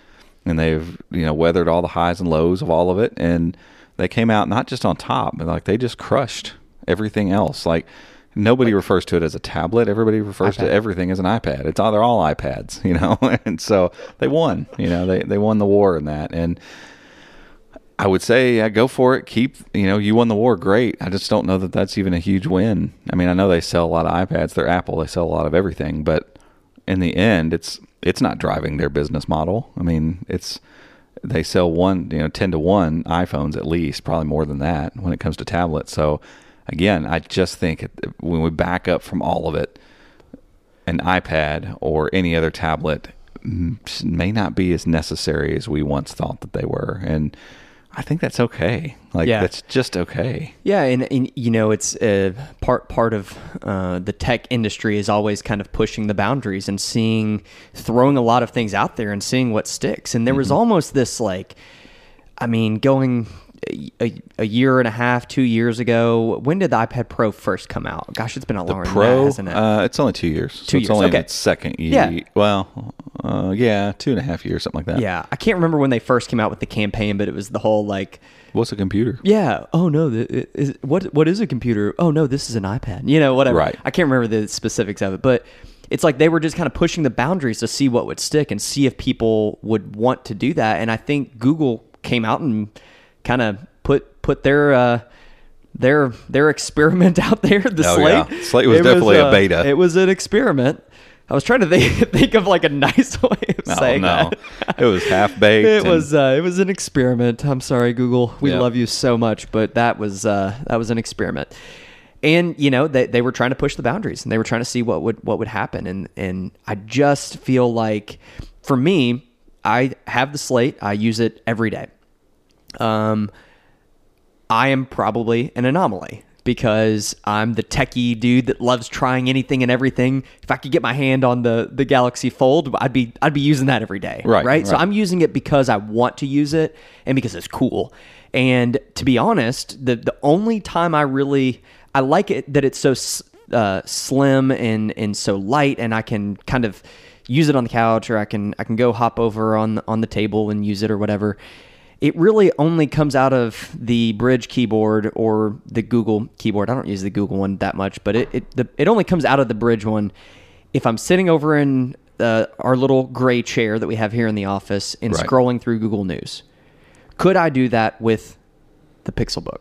and they've you know weathered all the highs and lows of all of it, and they came out not just on top, but like they just crushed everything else. Like nobody refers to it as a tablet. Everybody refers to everything as an iPad. It's all they're all iPads, you know. and so they won. You know, they they won the war in that. And I would say, yeah, go for it. Keep, you know, you won the war. Great. I just don't know that that's even a huge win. I mean, I know they sell a lot of iPads. They're Apple. They sell a lot of everything, but in the end, it's it's not driving their business model. I mean, it's they sell one, you know, ten to one iPhones at least, probably more than that when it comes to tablets. So, again, I just think when we back up from all of it, an iPad or any other tablet may not be as necessary as we once thought that they were, and I think that's okay. Like Yeah. that's just okay. Yeah, and, and you know, it's uh, part part of uh, the tech industry is always kind of pushing the boundaries and seeing, throwing a lot of things out there and seeing what sticks. And there was almost this like, I mean, going a, a, year and a half, two years ago. When did the iPad Pro first come out? Gosh, it's been a longer than Pro, that, hasn't it? uh, it's only two years. So Two it's years, only okay. its second year. Yeah. Well, uh, yeah, two and a half years, something like that. yeah, I can't remember when they first came out with the campaign, but it was the whole like. What's a computer? Yeah. Oh no. The, is, what what is a computer? Oh no, this is an iPad. You know, whatever. Right. I can't remember the specifics of it, but it's like they were just kind of pushing the boundaries to see what would stick and see if people would want to do that. And I think Google came out and kind of put put their uh, their their experiment out there. The Oh, slate. yeah. Slate was It definitely a uh, beta. It was an experiment. I was trying to think, think of like a nice way of Oh saying no, that. it was half baked. It was uh, it was an experiment. I'm sorry, Google. We Yeah. love you so much, but that was uh, that was an experiment. And you know they, they were trying to push the boundaries and they were trying to see what would what would happen and and I just feel like for me I have the slate I use it every day. Um, I am probably an anomaly because I'm the techie dude that loves trying anything and everything. If I could get my hand on the the Galaxy Fold, I'd be I'd be using that every day. Right, Right. So. I'm using it because I want to use it and because it's cool. And to be honest, the the only time I really I like it that it's so uh, slim and and so light, and I can kind of use it on the couch, or I can I can go hop over on on the table and use it or whatever. It really only comes out of the Brydge keyboard or the Google keyboard. I don't use the Google one that much, but it it, the, it only comes out of the Brydge one if I'm sitting over in uh, our little gray chair that we have here in the office and Right. scrolling through Google News. Could I do that with the Pixelbook?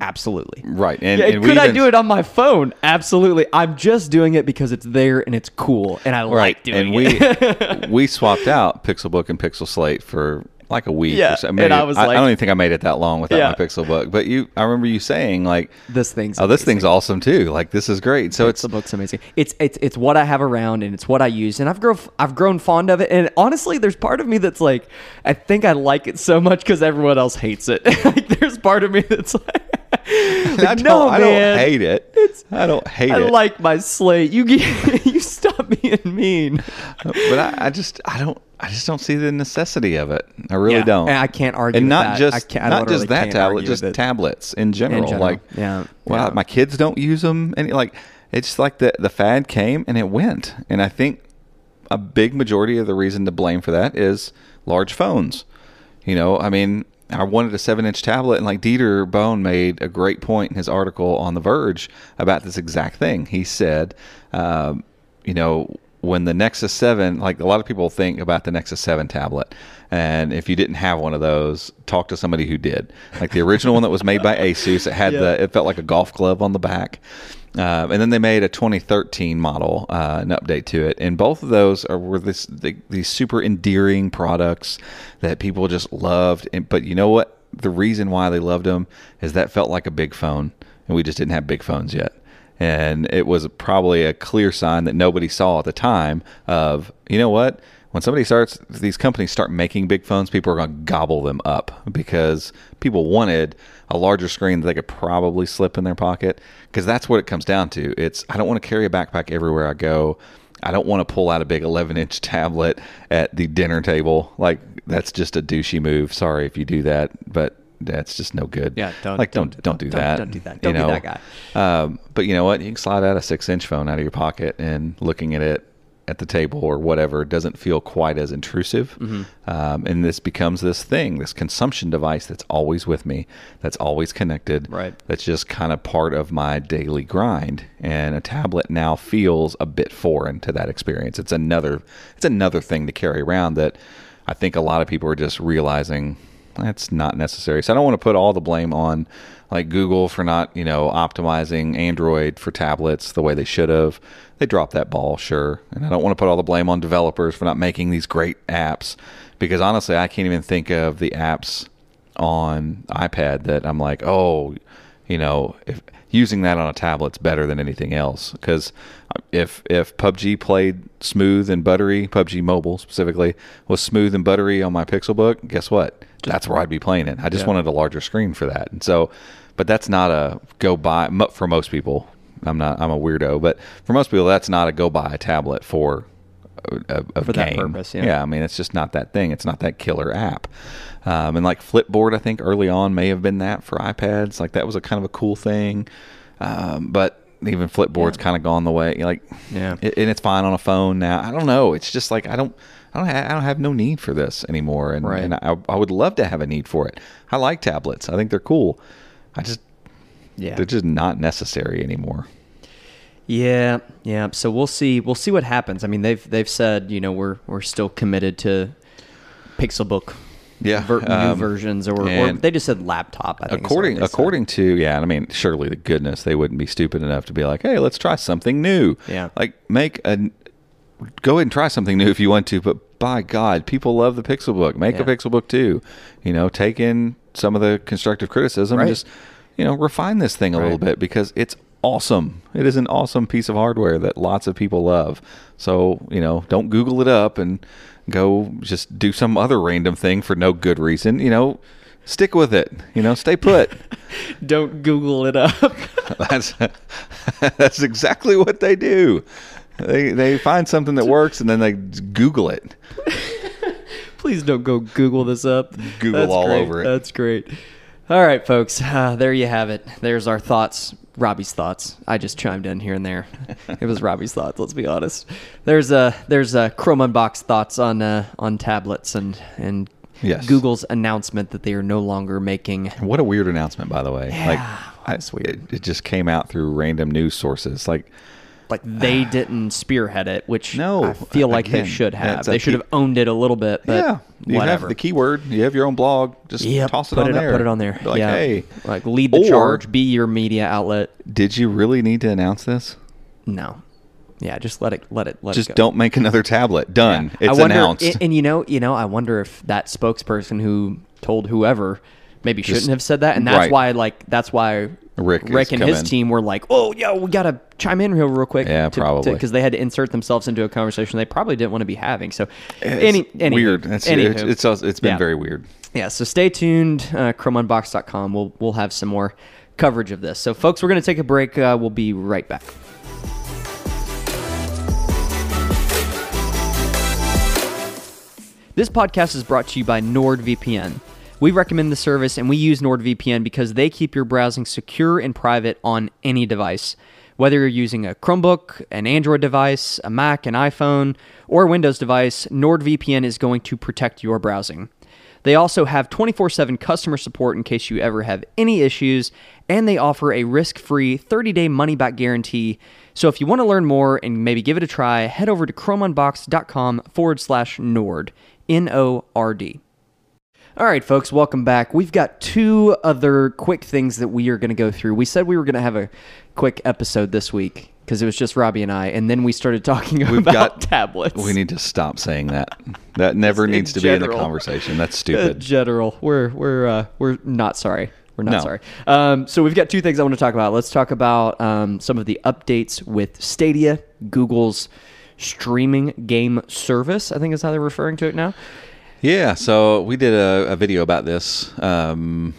Absolutely. right. And, Yeah, and we could I even- do it on my phone? Absolutely. I'm just doing it because it's there and it's cool and I Right. like doing it. and we we swapped out Pixelbook and Pixel Slate for like a week. Yeah, or so. and I was I, like- don't even think I made it that long without Yeah. my Pixelbook. But you, I remember you saying like, this thing's "Oh, this amazing. thing's awesome too. Like this is great." So it's the book's amazing. It's it's it's what I have around and it's what I use and I've grown I've grown fond of it and honestly there's part of me that's like I think I like it so much because everyone else hates it. like there's part of me that's like, I don't, no I man. don't hate it. I don't hate I it. I like my slate. You get, you stop being mean. but I, I just I don't I just don't see the necessity of it. I really Yeah, don't. and I can't argue And not that. I just not just that tablet, just tablets in general. general, Like yeah, well, yeah. my kids don't use them, and like it's like the the fad came and it went. And I think a big majority of the reason to blame for that is large phones. You know, I mean, I wanted a seven inch tablet, and like Dieter Bohn made a great point in his article on The Verge about this exact thing. He said, um, you know, when the Nexus 7, like a lot of people think about the Nexus 7 tablet. And if you didn't have one of those, talk to somebody who did. Like the original one that was made by Asus, it had Yeah. the, it felt like a golf glove on the back. Um, and then they made a 2013 model, uh, an update to it, and both of those are were this the, these super endearing products that people just loved. And, but you know what? The reason why they loved them is that felt like a big phone, and we just didn't have big phones yet. And it was probably a clear sign that nobody saw at the time of you know what when somebody starts these companies start making big phones people are going to gobble them up because people wanted a larger screen that they could probably slip in their pocket because that's what it comes down to it's i don't want to carry a backpack everywhere i go i don't want to pull out a big 11 inch tablet at the dinner table like that's just a douchey move sorry if you do that but that's just no good. Yeah, don't- like don't- don't don't, do don't- that. don't do that. Don't be know? that guy. Um, but you know what? You can slide out a six inch phone out of your pocket and looking at it at the table or whatever doesn't feel quite as intrusive. Mm-hmm. Um, and this becomes this thing, this consumption device that's always with me, that's always connected. Right. That's just kind of part of my daily grind. And a tablet now feels a bit foreign to that experience. It's another it's another thing to carry around that I think a lot of people are just realizing that's not necessary. So I don't want to put all the blame on like Google for not, you know, optimizing Android for tablets the way they should have. They dropped that ball, sure. And I don't want to put all the blame on developers for not making these great apps because honestly, I can't even think of the apps on iPad that I'm like, "Oh, you know, if using that on a tablet's better than anything else because uh, if if PUBG played smooth and buttery, PUBG Mobile specifically was smooth and buttery on my Pixelbook, guess what? That's where I'd be playing it. I just Yeah. wanted a larger screen for that, and so, but that's not a go buy for most people. I'm not. I'm a weirdo, but for most people, that's not a go buy a tablet for a, a, For that game. purpose, yeah. I mean, it's just not that thing. It's not that killer app. Um, and like Flipboard, I think early on may have been that for iPads. Like that was a kind of a cool thing. Um, but even Flipboard's kind of gone the way. Like, Yeah. it, and it's fine on a phone now. I don't know. It's just like I don't. I don't. Ha- I don't have no need for this anymore, and, Right. and I, I would love to have a need for it. I like tablets. I think they're cool. I just Yeah. they're just not necessary anymore. Yeah, yeah. So we'll see. We'll see what happens. I mean, they've they've said you know we're we're still committed to Pixelbook. Yeah, ver- new um, versions, or, or they just said laptop. I think what according said. according to yeah, I mean, surely the goodness they wouldn't be stupid enough to be like, hey, let's try something new. Yeah. like make a go ahead and try something new if you want to, but by God, people love the Pixelbook. Make a Yeah. Pixelbook too. You know, take in some of the constructive criticism Right. and just you know refine this thing a little bit because it's awesome. It is an awesome piece of hardware that lots of people love. So you know, don't Google it up and go just do some other random thing for no good reason. You know. Stick with it, you know. Stay put. Don't Google it up. That's that's exactly what they do. They they find something that works and then they Google it. Please don't go Google this up. Google That's all great. over it. That's great. All right, folks. Uh, there you have it. There's our thoughts. Robbie's thoughts. I just chimed in here and there. it was Robbie's thoughts. Let's be honest. There's a there's a Chrome Unboxed thoughts on uh, on tablets and and Yes. Google's announcement that they are no longer making. What a weird announcement, by the way. like that's I- weird. It, it just came out through random news sources. Like Like they didn't spearhead it, which No, I feel like they should have. They should have owned it a little bit, but yeah, you whatever. have the keyword. You have your own blog. Just Yep, toss it on it there. Up, put it on there. Like, yeah. hey, like lead the Or- charge. Be your media outlet. did you really need to announce this? No. Yeah, just let it let it let Just it don't make another tablet. Done. Yeah. It's wonder, announced. And, and you know, you know, I wonder if that spokesperson who told whoever maybe shouldn't Just- have said that, and that's right. why, like, that's why Rick is and his coming. team were like, "Oh, yeah, we gotta chime in real, real quick." Yeah, probably. because they had to insert themselves into a conversation they probably didn't want to be having. So, any, It's anywho, weird. It's, anywho. it's, it's, it's been Yeah. very weird. Yeah, so stay tuned. Uh, ChromeUnboxed.com. We'll we'll have some more coverage of this. So, folks, we're going to take a break. Uh, we'll be right back. This podcast is brought to you by NordVPN. We recommend the service and we use NordVPN because they keep your browsing secure and private on any device. Whether you're using a Chromebook, an Android device, a Mac, an iPhone, or a Windows device, NordVPN is going to protect your browsing. They also have 24 7 customer support in case you ever have any issues, and they offer a risk free 30 day money back guarantee. So if you want to learn more and maybe give it a try, head over to chromeunboxed.com forward slash Nord. N O R D. All right, folks, welcome back. We've got two other quick things that we are going to go through. We said we were going to have a quick episode this week because it was just Robbie and I, and then we started talking We've about got- tablets. We need to stop saying that. That never needs to be in the conversation. That's Uh, stupid. general. We're we're uh, we're not sorry. We're not No. sorry. Um, so we've got two things I want to talk about. Let's talk about um, some of the updates with Stadia, Google's streaming game service. I think is how they're referring to it now. Yeah, so we did a, a video about this. Um,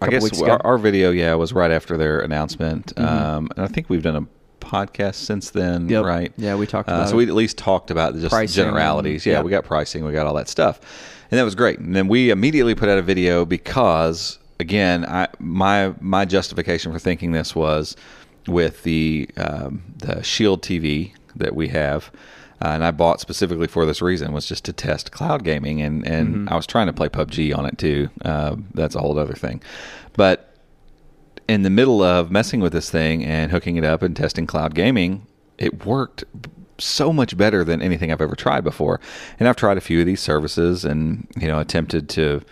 I guess our, our video, yeah, was right after their announcement, um, and I think we've done a podcast since then, Yep. right? Yeah, we talked Uh, about so we at least talked about just Pricing, generalities. Yeah, yeah. we got pricing, we got all that stuff, and that was great. And then we immediately put out a video because, again, I my my justification for thinking this was with the um, the Shield TV that we have. Uh, and I bought specifically for this reason was just to test cloud gaming, and and Mm-hmm. I was trying to play PUBG on it too. Uh, that's a whole other thing, but in the middle of messing with this thing and hooking it up and testing cloud gaming, it worked so much better than anything I've ever tried before. And I've tried a few of these services and you know attempted to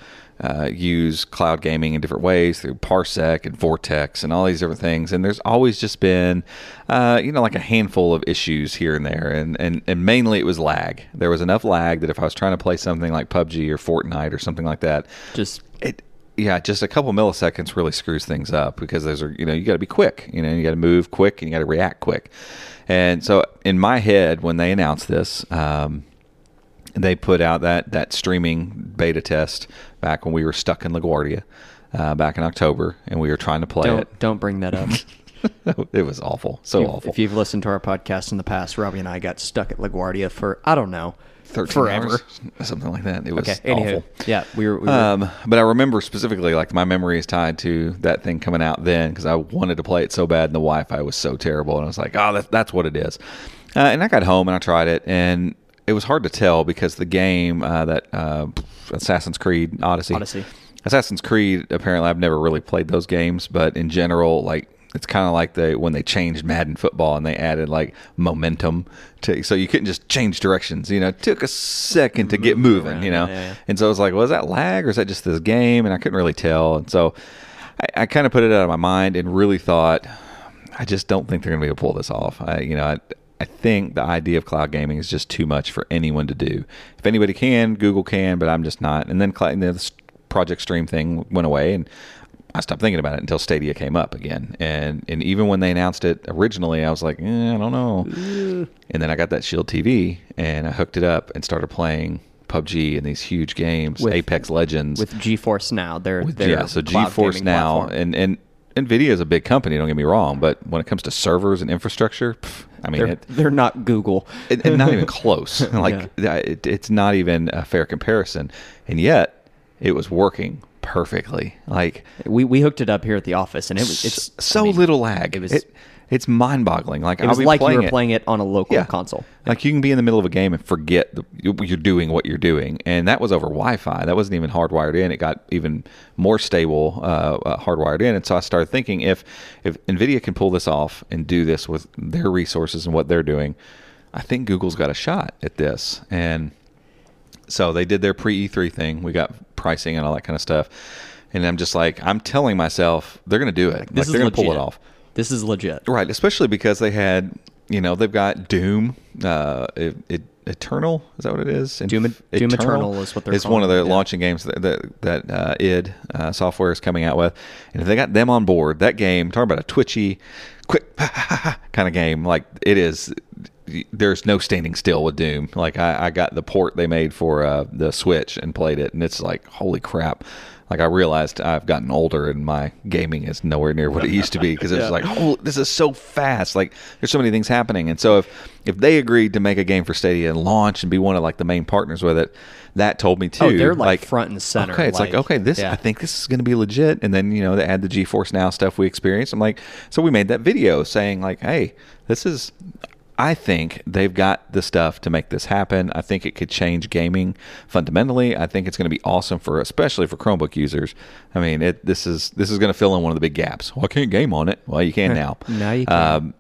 uh, use cloud gaming in different ways through Parsec and Vortex and all these different things. And there's always just been uh, you know like a handful of issues here and there, and, and and mainly it was lag. There was enough lag that if I was trying to play something like PUBG or Fortnite or something like that, Just it yeah just a couple milliseconds really screws things up because those are you know you got to be quick you know you got to move quick and you got to react quick and so in my head when they announced this um, they put out that that streaming beta test back when we were stuck in LaGuardia uh, back in October and we were trying to play don't don't bring that up. it it was awful so If- awful If you've listened to our podcast in the past, Robbie and I got stuck at LaGuardia for I don't know, 13 forever. hours, something like that it was Okay. Anywho, awful yeah, we were. We were Um, but I remember specifically, like my memory is tied to that thing coming out then because I wanted to play it so bad, and the Wi-Fi was so terrible, and I was like, "Oh, that's that's what it is." Uh, and I got home and I tried it, and it was hard to tell because the game uh, that uh, Assassin's Creed Odyssey, Odyssey. Assassin's Creed. Apparently, I've never really played those games, but in general, like it's kind of like they when they changed Madden football and they added like momentum to, so you couldn't just change directions. You know, it took a second to get moving. You know, yeah, yeah. and so I was like, was that lag or is that just this game? And I couldn't really tell. And so I, I kind of put it out of my mind and really thought, I just don't think they're going to be able to pull this off. I, you know, I, I think the idea of cloud gaming is just too much for anyone to do. If anybody can, Google can, but I'm just not. And then cl- you know, this Project Stream thing went away, and I stopped thinking about it until Stadia came up again. And and even when they announced it originally, I was like, eh, I don't know. and then I got that Shield TV, and I hooked it up and started playing PUBG and these huge games, With- Apex Legends with GeForce Now. They're, they're yeah, so cloud GeForce now platform. and and Nvidia is a big company. Don't get me wrong, but when it comes to servers and infrastructure, pff, I mean, they're, it, they're not Google. and, it- not even close. like it, it's not even a fair comparison, and yet it was working perfectly. Like we we hooked it up here at the office, and it was it's so I mean, little lag. It was It- it's mind-boggling. Like it was like you playing were it. playing it on a local Yeah. console. Like you can be in the middle of a game and forget the, you- you're doing what you're doing, and that was over Wi-Fi. That wasn't even hardwired in. It got even more stable uh, uh, hardwired in, and so I started thinking if if Nvidia can pull this off and do this with their resources and what they're doing, I think Google's got a shot at this. And so they did their pre E3 thing. We got pricing and all that kind of stuff, and I'm just like I'm telling myself they're going to do it. This like they're is going to pull it off. This is legit. Right, especially because they had, you know, they've got Doom, uh, it, it, Eternal. Is that what it is? Doom- Doom Eternal is what they're calling. It's one of the it, launching games that that, that uh, id uh, software is coming out with, and if they got them on board, that game, talking about a twitchy, quick kind of game, like it is. There's no standing still with Doom. Like I, I got the port they made for uh, the Switch and played it, and it's like holy crap. Like I realized I've gotten older and my gaming is nowhere near what it used to be because it was Yeah. like, oh, this is so fast. Like there's so many things happening. And so if if they agreed to make a game for Stadia and launch and be one of like the main partners with it, that told me too. Oh, they're, like, front and center, Okay, it's like, like, okay, this yeah. I think this is going to be legit. And then you know they add the GeForce Now stuff we experienced. I'm like, so we made that video saying like, hey, this is. I think they've got the stuff to make this happen. I think it could change gaming fundamentally. I think it's going to be awesome for, especially for Chromebook users. I mean, it this is this is going to fill in one of the big gaps. Well, I can't game on it. Well, you can now. Now you can. Um,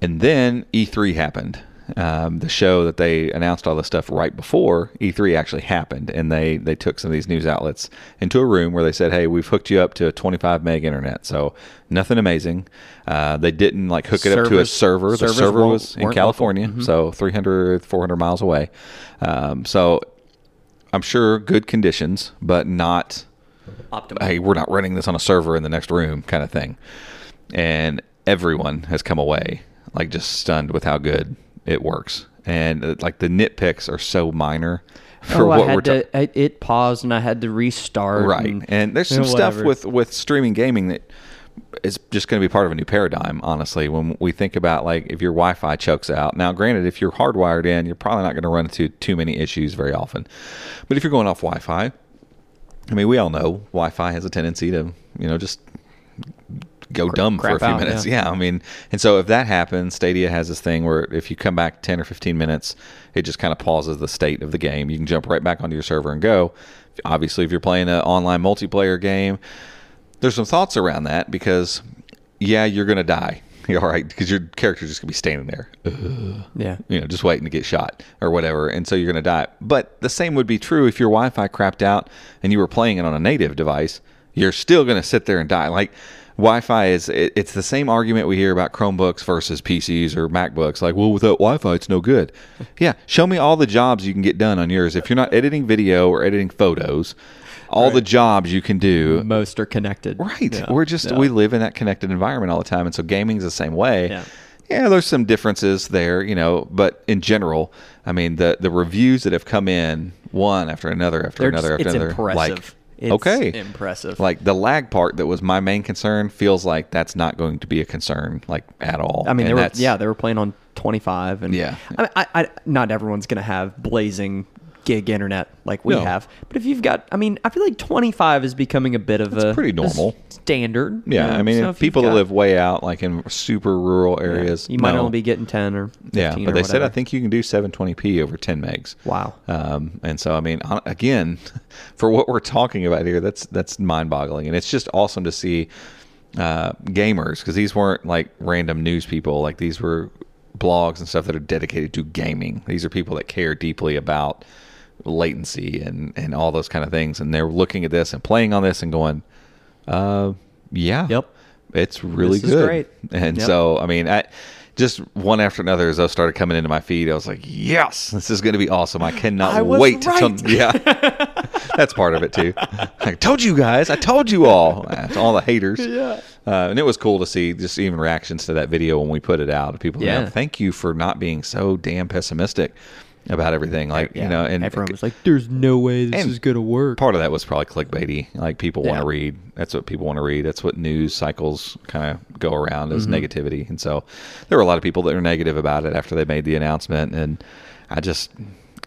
and then E3 happened. Um, the show that they announced all this stuff right before E3 actually happened, and they they took some of these news outlets into a room where they said, "Hey, we've hooked you up to a 25 meg internet, so nothing amazing." Uh, they didn't like hook it up to a server. The server was in California. Mhm. so 300 400 miles away. Um, so I'm sure good conditions, but not Optimal. hey, we're not running this on a server in the next room kind of thing. And everyone has come away like just stunned with how good it works. And uh, like the nitpicks are so minor for oh, what we're talking I, it paused and I had to restart. right and- and there's some know, stuff with with streaming gaming that is just going to be part of a new paradigm. Honestly, when we think about like if your Wi-Fi chokes out. Now, granted, if you're hardwired in, you're probably not going to run into too many issues very often. But if you're going off Wi-Fi, I mean, we all know Wi-Fi has a tendency to, you know, just go dumb for a few out, minutes. yeah. Yeah. I mean, and so if that happens, Stadia has this thing where if you come back 10 or 15 minutes, it just kind of pauses the state of the game. You can jump right back onto your server and go. Obviously, if you're playing an online multiplayer game, there's some thoughts around that because, yeah, you're going to die. All right, because your character's just to be standing there Yeah. you know, just waiting to get shot or whatever, and so you're going to die. But the same would be true if your Wi-Fi crapped out and you were playing it on a native device. You're still going to sit there and die. Like Wi-Fi is, it, it's the same argument we hear about Chromebooks versus PCs or MacBooks. Like, well, without Wi-Fi, it's no good. yeah, show me all the jobs you can get done on yours. If you're not editing video or editing photos, all the jobs you can do Most are connected. Right. Yeah. We're just Yeah. we live in that connected environment all the time, and so gaming's the same way. Yeah. Yeah, there's some differences there, you know, but in general, I mean the the reviews that have come in one after another after They're another just- after it's another, impressive. like It's okay, impressive. Like the lag part that was my main concern feels like that's not going to be a concern like at all. I mean, they were yeah, they were playing on 25, and Yeah. I, mean, I, I not everyone's gonna have blazing gig internet like we No. have, but if you've got, I mean, I feel like 25 is becoming a bit of a pretty a normal. standard. you Yeah, know? I mean, So people that live way out, like in super rural areas, you might no. only be getting 10 or 15 Yeah, or but they said I think you can do 720p over 10 megs. Wow. Um, and so I mean, again, for what we're talking about here, that's that's mind-boggling, and it's just awesome to see uh, gamers because these weren't like random news people. Like these were blogs and stuff that are dedicated to gaming. These are people that care deeply about latency and and all those kind of things, and they're looking at this and playing on this and going, uh, yeah, Yep. it's really This is good. great. And Yep. so, I mean, I just one after another as those started coming into my feed, I was like, yes, this is going to be awesome. I cannot I wait right. till yeah. That's part of it too. I told you guys. I told you all. To all the haters. Yeah. Uh, and it was cool to see just even reactions to that video when we put it out. People, Yeah. yeah. thank you for not being so damn pessimistic about everything. Like Yeah. you know, and everyone was like, "There's no way this is gonna work." part of that was probably clickbaity. Like people want to read. That's what people want to read. That's what news cycles kind of go around as Mm-hmm. negativity. And so there were a lot of people that were negative about it after they made the announcement. And I just,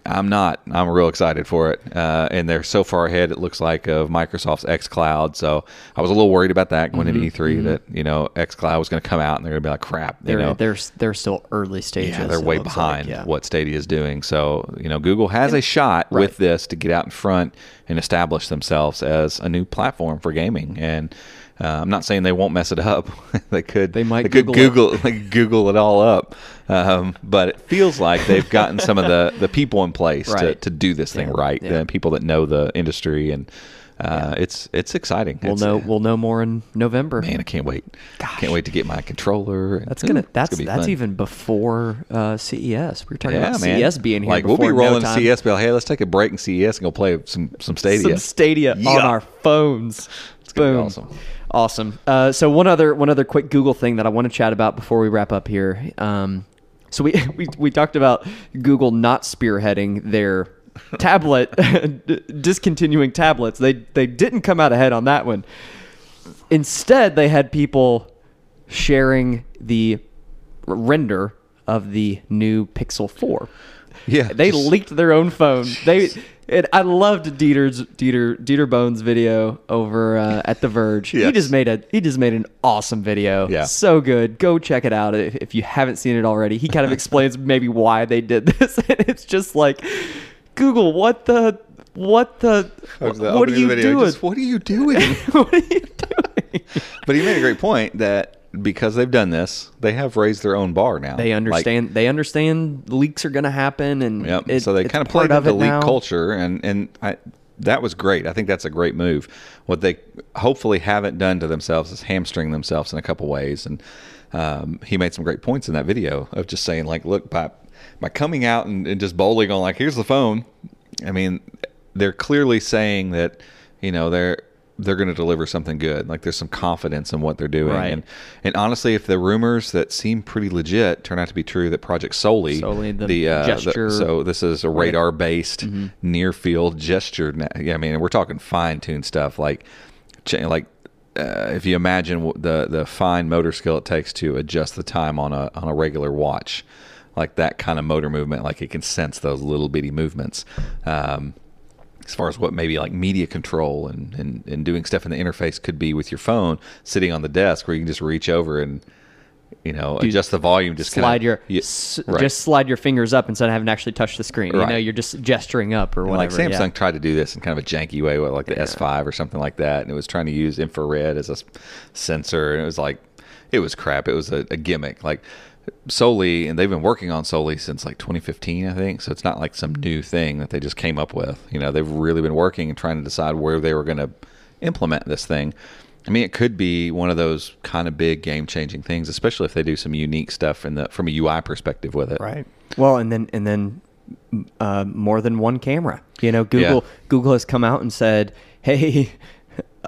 I'm not. I'm real excited for it. Uh, and they're so far ahead. It looks like of Microsoft's xCloud. So I was a little worried about that going into E3 that you know xCloud was going to come out and they're going to be like crap. Mm-hmm. They're you know, they're they're still early stages. yeah, they're way behind like, yeah. what Stadia is doing. So, you know, Google has a shot Right. with this to get out in front and establish themselves as a new platform for gaming. And uh, I'm not saying they won't mess it up. they could. They might They could Google Google like, Google it all up. Um, but it feels like they've gotten some of the the people in place to, to do this thing Yeah, right. yeah. The people that know the industry and. Uh, It's it's exciting. We'll It's- know we'll know more in November. Man, I can't wait. Gosh. Can't wait to get my controller. and- That's gonna Ooh, that's be that's fun. even before uh, CES. We were talking Yeah, about man. CES being here. Like we'll be no rolling time. CES, be like, hey, let's take a break in CES and go play some some Stadia. Some Stadia on our phones. It's gonna be Boom. awesome. Awesome. Uh, so one other one other quick Google thing that I want to chat about before we wrap up here. Um, so we, we we talked about Google not spearheading their tablet discontinuing tablets. They they didn't come out ahead on that one. Instead, they had people sharing the render of the new Pixel 4. Yeah, They just- leaked their own phone. They and I loved Dieter's Dieter Dieter Bohn's video over uh, at The Verge. He just made a he just made an awesome video. Yeah. So good. Go check it out if, if you haven't seen it already. He kind of explains maybe why they did this. And it's just like Google, what the what the That the what are the video. doing? Just, what are you doing? what are you doing? but he made a great point that because they've done this, they have raised their own bar now. They Like, understand. they understand leaks are going to happen, and Yep. it- so they kind of played the league now. culture, and and I, that was great. I think that's a great move. What they hopefully haven't done to themselves is hamstring themselves in a couple ways. And um, he made some great points in that video of just saying like, look, by by coming out and, and just bowling on like, here's the phone. I mean, they're clearly saying that you know they're they're going to deliver something good. Like there's some confidence in what they're doing. Right. And and honestly, if the rumors that seem pretty legit turn out to be true, that Project Soli, Soli, the uh, gesture- so this is a radar based Mm-hmm. near field gesture. I mean, we're talking fine tuned stuff like like uh, if you imagine the the fine motor skill it takes to adjust the time on a on a regular watch, like that kind of motor movement, like it can sense those little bitty movements. Um, as far as what maybe like media control and, and, and doing stuff in the interface could be with your phone sitting on the desk where you can just reach over and you know adjust the volume just slide kinda, your Yeah, s- right. just slide your fingers up instead of having to actually touch the screen. You know, you're just gesturing up or And, like. Samsung yeah. tried to do this in kind of a janky way with like the S5 or something like that, and it was trying to use infrared as a sensor, and it was like it was crap. It was a, a gimmick, like Soli, and they've been working on Soli since like 2015, I think. So it's not like some new thing that they just came up with. You know, they've really been working and trying to decide where they were going to implement this thing. I mean, it could be one of those kind of big game changing things, especially if they do some unique stuff in the from a UI perspective with it. Right. Well, and then and then uh, more than one camera. You know, Google Yeah. Google has come out and said, "Hey,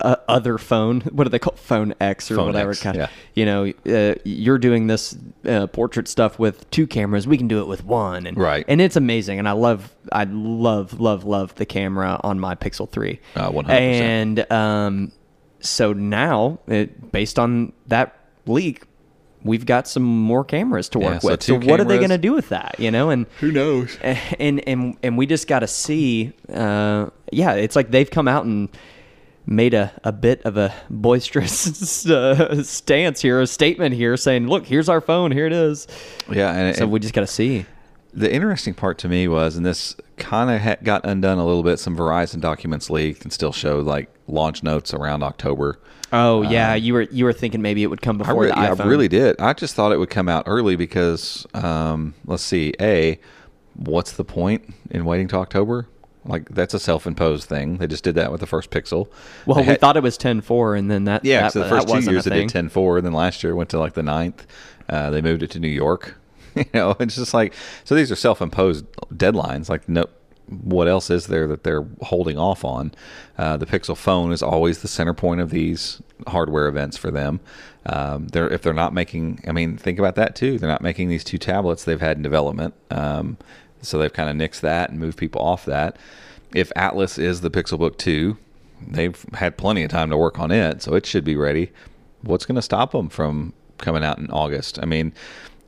uh, other phone, what do they call phone X or Phone whatever X, kind yeah. you know, uh, you're doing this uh, portrait stuff with two cameras. We can do it with one, and Right. and it's amazing. And I love, I love, love, love the camera on my Pixel Three. Uh, 100%. And um, so now, it, based on that leak. We've got some more cameras to Yeah, work so with. So what are they going to do with that? You know, and Who knows? and and and we just got to see uh yeah it's like they've come out and made a, a bit of a boisterous uh, stance here a statement here saying look here's our phone here it is Yeah, and, so and we just got to see the interesting part to me was, and this kind of ha- got undone a little bit. Some Verizon documents leaked and still showed like launch notes around October. oh yeah you were you were thinking maybe it would come I, before re- the yeah, iphone I really did. I just thought it would come out early because, um, let's see, a, what's the point in waiting to October? Like that's a self-imposed thing. They just did that with the first Pixel. well They we thought it was 10.4 and then that Yeah, that, so the first two years they did 10 4, and then last year went to like the ninth. Uh, they moved it to New York. you know, it's just like, so these are self imposed deadlines. Like, no, what else is there that they're holding off on? Uh, the Pixel phone is always the center point of these hardware events for them. Um, they're if they're not making, I mean, think about that too. They're not making these two tablets they've had in development. Um, so they've kind of nixed that and moved people off that. If Atlas is the Pixelbook 2, they've had plenty of time to work on it, so it should be ready. What's going to stop them from coming out in August? I mean,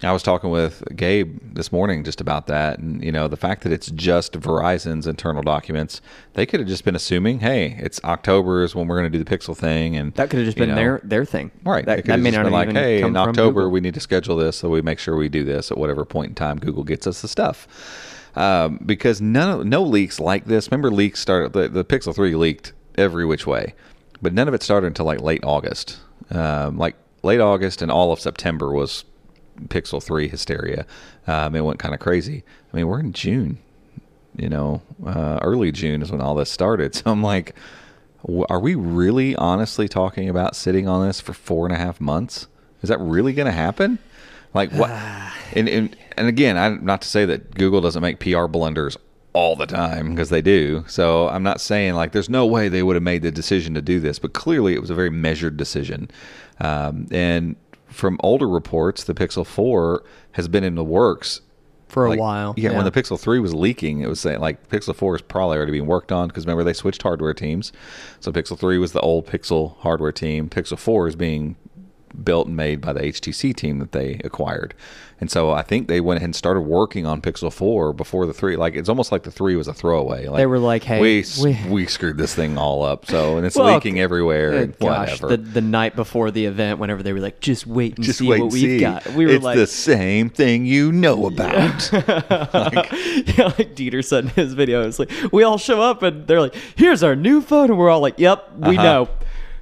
I was talking with Gabe this morning just about that, and you know, the fact that it's just Verizon's internal documents, they could have just been assuming, hey, it's October is when we're going to do the Pixel thing, and that could have just been know, their their thing Right. that, that have may not been like, hey, in October Google. we need to schedule this, so we make sure we do this at whatever point in time Google gets us the stuff. Um, because none of, no leaks like this. Remember, leaks started. The, the Pixel Three leaked every which way, but none of it started until like late August. Um, like late August and all of September was Pixel Three hysteria. Um, it went kind of crazy. I mean, we're in June. You know, uh, early June is when all this started. So I'm like, are we really honestly talking about sitting on this for four and a half months? Is that really going to happen? Like what? and, and and again, I not to say that Google doesn't make PR blunders all the time because they do. So I'm not saying like there's no way they would have made the decision to do this, but clearly it was a very measured decision. Um, and from older reports, the Pixel 4 has been in the works for a like, while Yeah, when the Pixel 3 was leaking, it was saying like Pixel 4 is probably already being worked on because remember they switched hardware teams. So Pixel 3 was the old Pixel hardware team. Pixel 4 is being built and made by the HTC team that they acquired. And so I think they went ahead and started working on Pixel 4 before the 3. Like it's almost like the 3 was a throwaway. Like, They were like, hey, we, we- we screwed this thing all up. So and it's Well, leaking everywhere and gosh, whatever. the, the night before the event, whenever they were like, "Just wait and Just see wait what we've see. got," we were it's like, the same thing you know about. yeah, like Dieter said in his video, it's like we all show up and they're like, "Here's our new phone," and we're all like, "Yep, we Uh-huh. know."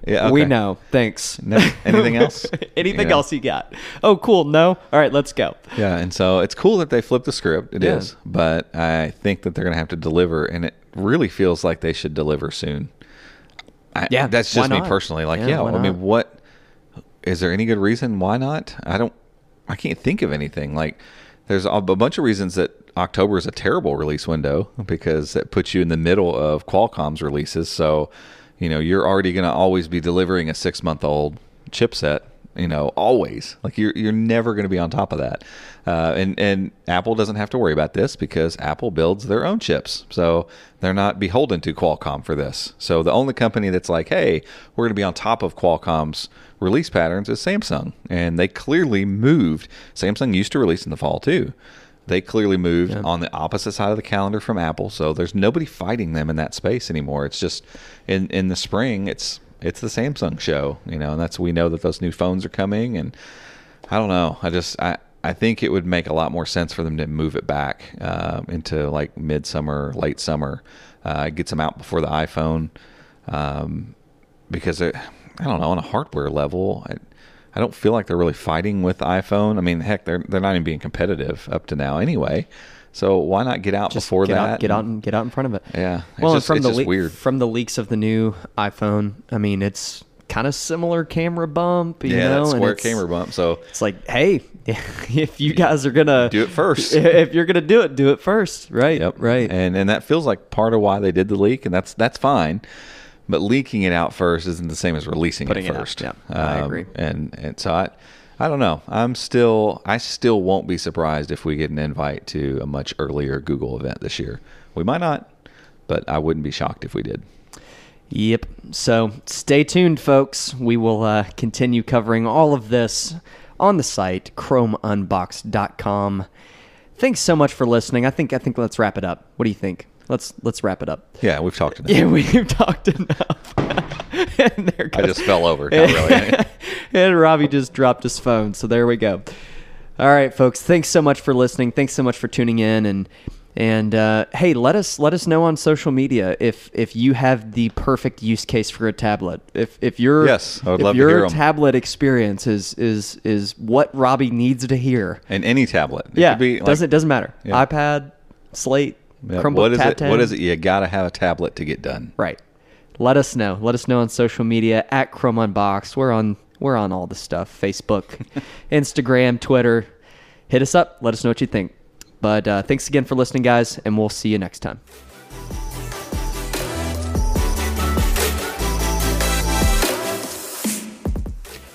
Yeah, We know. Thanks. No- anything else? anything Yeah. else you got? Oh, cool. No. All right, let's go. Yeah, and so it's cool that they flipped the script. It is, Yeah. but I think that they're going to have to deliver, and it really feels like they should deliver soon. I, Yeah, that's just me personally. Like, Yeah, yeah, I mean, what is there any good reason why not? I don't. I can't think of anything. Like, there's a bunch of reasons that October is a terrible release window because it puts you in the middle of Qualcomm's releases. So, you know, you're already going to always be delivering a six month old chipset you know, always. Like you're you're never going to be on top of that. Uh, and and Apple doesn't have to worry about this because Apple builds their own chips, so they're not beholden to Qualcomm for this. So the only company that's like, hey, we're going to be on top of Qualcomm's release patterns is Samsung, and they clearly moved. Samsung used to release in the fall too. They clearly moved Yeah. on the opposite side of the calendar from Apple, so there's nobody fighting them in that space anymore. It's just in in the spring, it's it's the Samsung show, you know, and that's we know that those new phones are coming, and I don't know. I just I I think it would make a lot more sense for them to move it back um, into like midsummer, late summer, uh, get them out before the iPhone, um, because it, I don't know on a hardware level. I, I don't feel like they're really fighting with iPhone. I mean, heck, they're they're not even being competitive up to now anyway. So why not get out Just before get that? out, get out and get out in front of it. Yeah, Well, just- from it's the just le- weird. from the leaks of the new iPhone, I mean, it's kind of similar camera bump. You yeah, know, square camera bump. So It's like, hey, if you guys are gonna Do it first. if you're gonna do it, do it first, right? Yep. Right. And and that feels like part of why they did the leak, and that's that's fine. But leaking it out first isn't the same as releasing Putting it it out, first. yeah. I Um, agree. And and so I I don't know. I'm still I still won't be surprised if we get an invite to a much earlier Google event this year. We might not, but I wouldn't be shocked if we did. Yep. So stay tuned, folks. We will uh, continue covering all of this on the site chromeunboxed.com. Thanks so much for listening. I think I think let's wrap it up. What do you think? Let's let's wrap it up. Yeah, we've talked enough. Yeah, we've talked enough. and there I just fell over. Not really. and Robbie just dropped his phone. So there we go. All right, folks. Thanks so much for listening. Thanks so much for tuning in. And and uh, hey, let us let us know on social media if if you have the perfect use case for a tablet. If if your Yes, I would love to your hear 'em. tablet experience is is is what Robbie needs to hear. and any tablet. It yeah, could be like- doesn't doesn't matter. Yeah. iPad, Slate, yeah, Chromebook, what is Tab it? 10. What is it? You got to have a tablet to get done. Right. Let us know. Let us know on social media at Chrome Unboxed. We're on we're on all the stuff. Facebook, Instagram, Twitter. Hit us up. Let us know what you think. But uh, thanks again for listening, guys, and we'll see you next time.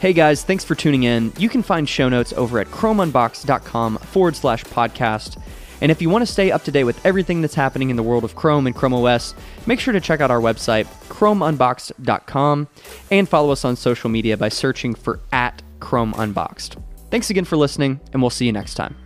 Hey guys, thanks for tuning in. You can find show notes over at chromeunboxed.com forward slash podcast. And if you want to stay up to date with everything that's happening in the world of Chrome and Chrome OS, make sure to check out our website, chromeunboxed.com, and follow us on social media by searching for at Chrome Unboxed. Thanks again for listening, and we'll see you next time.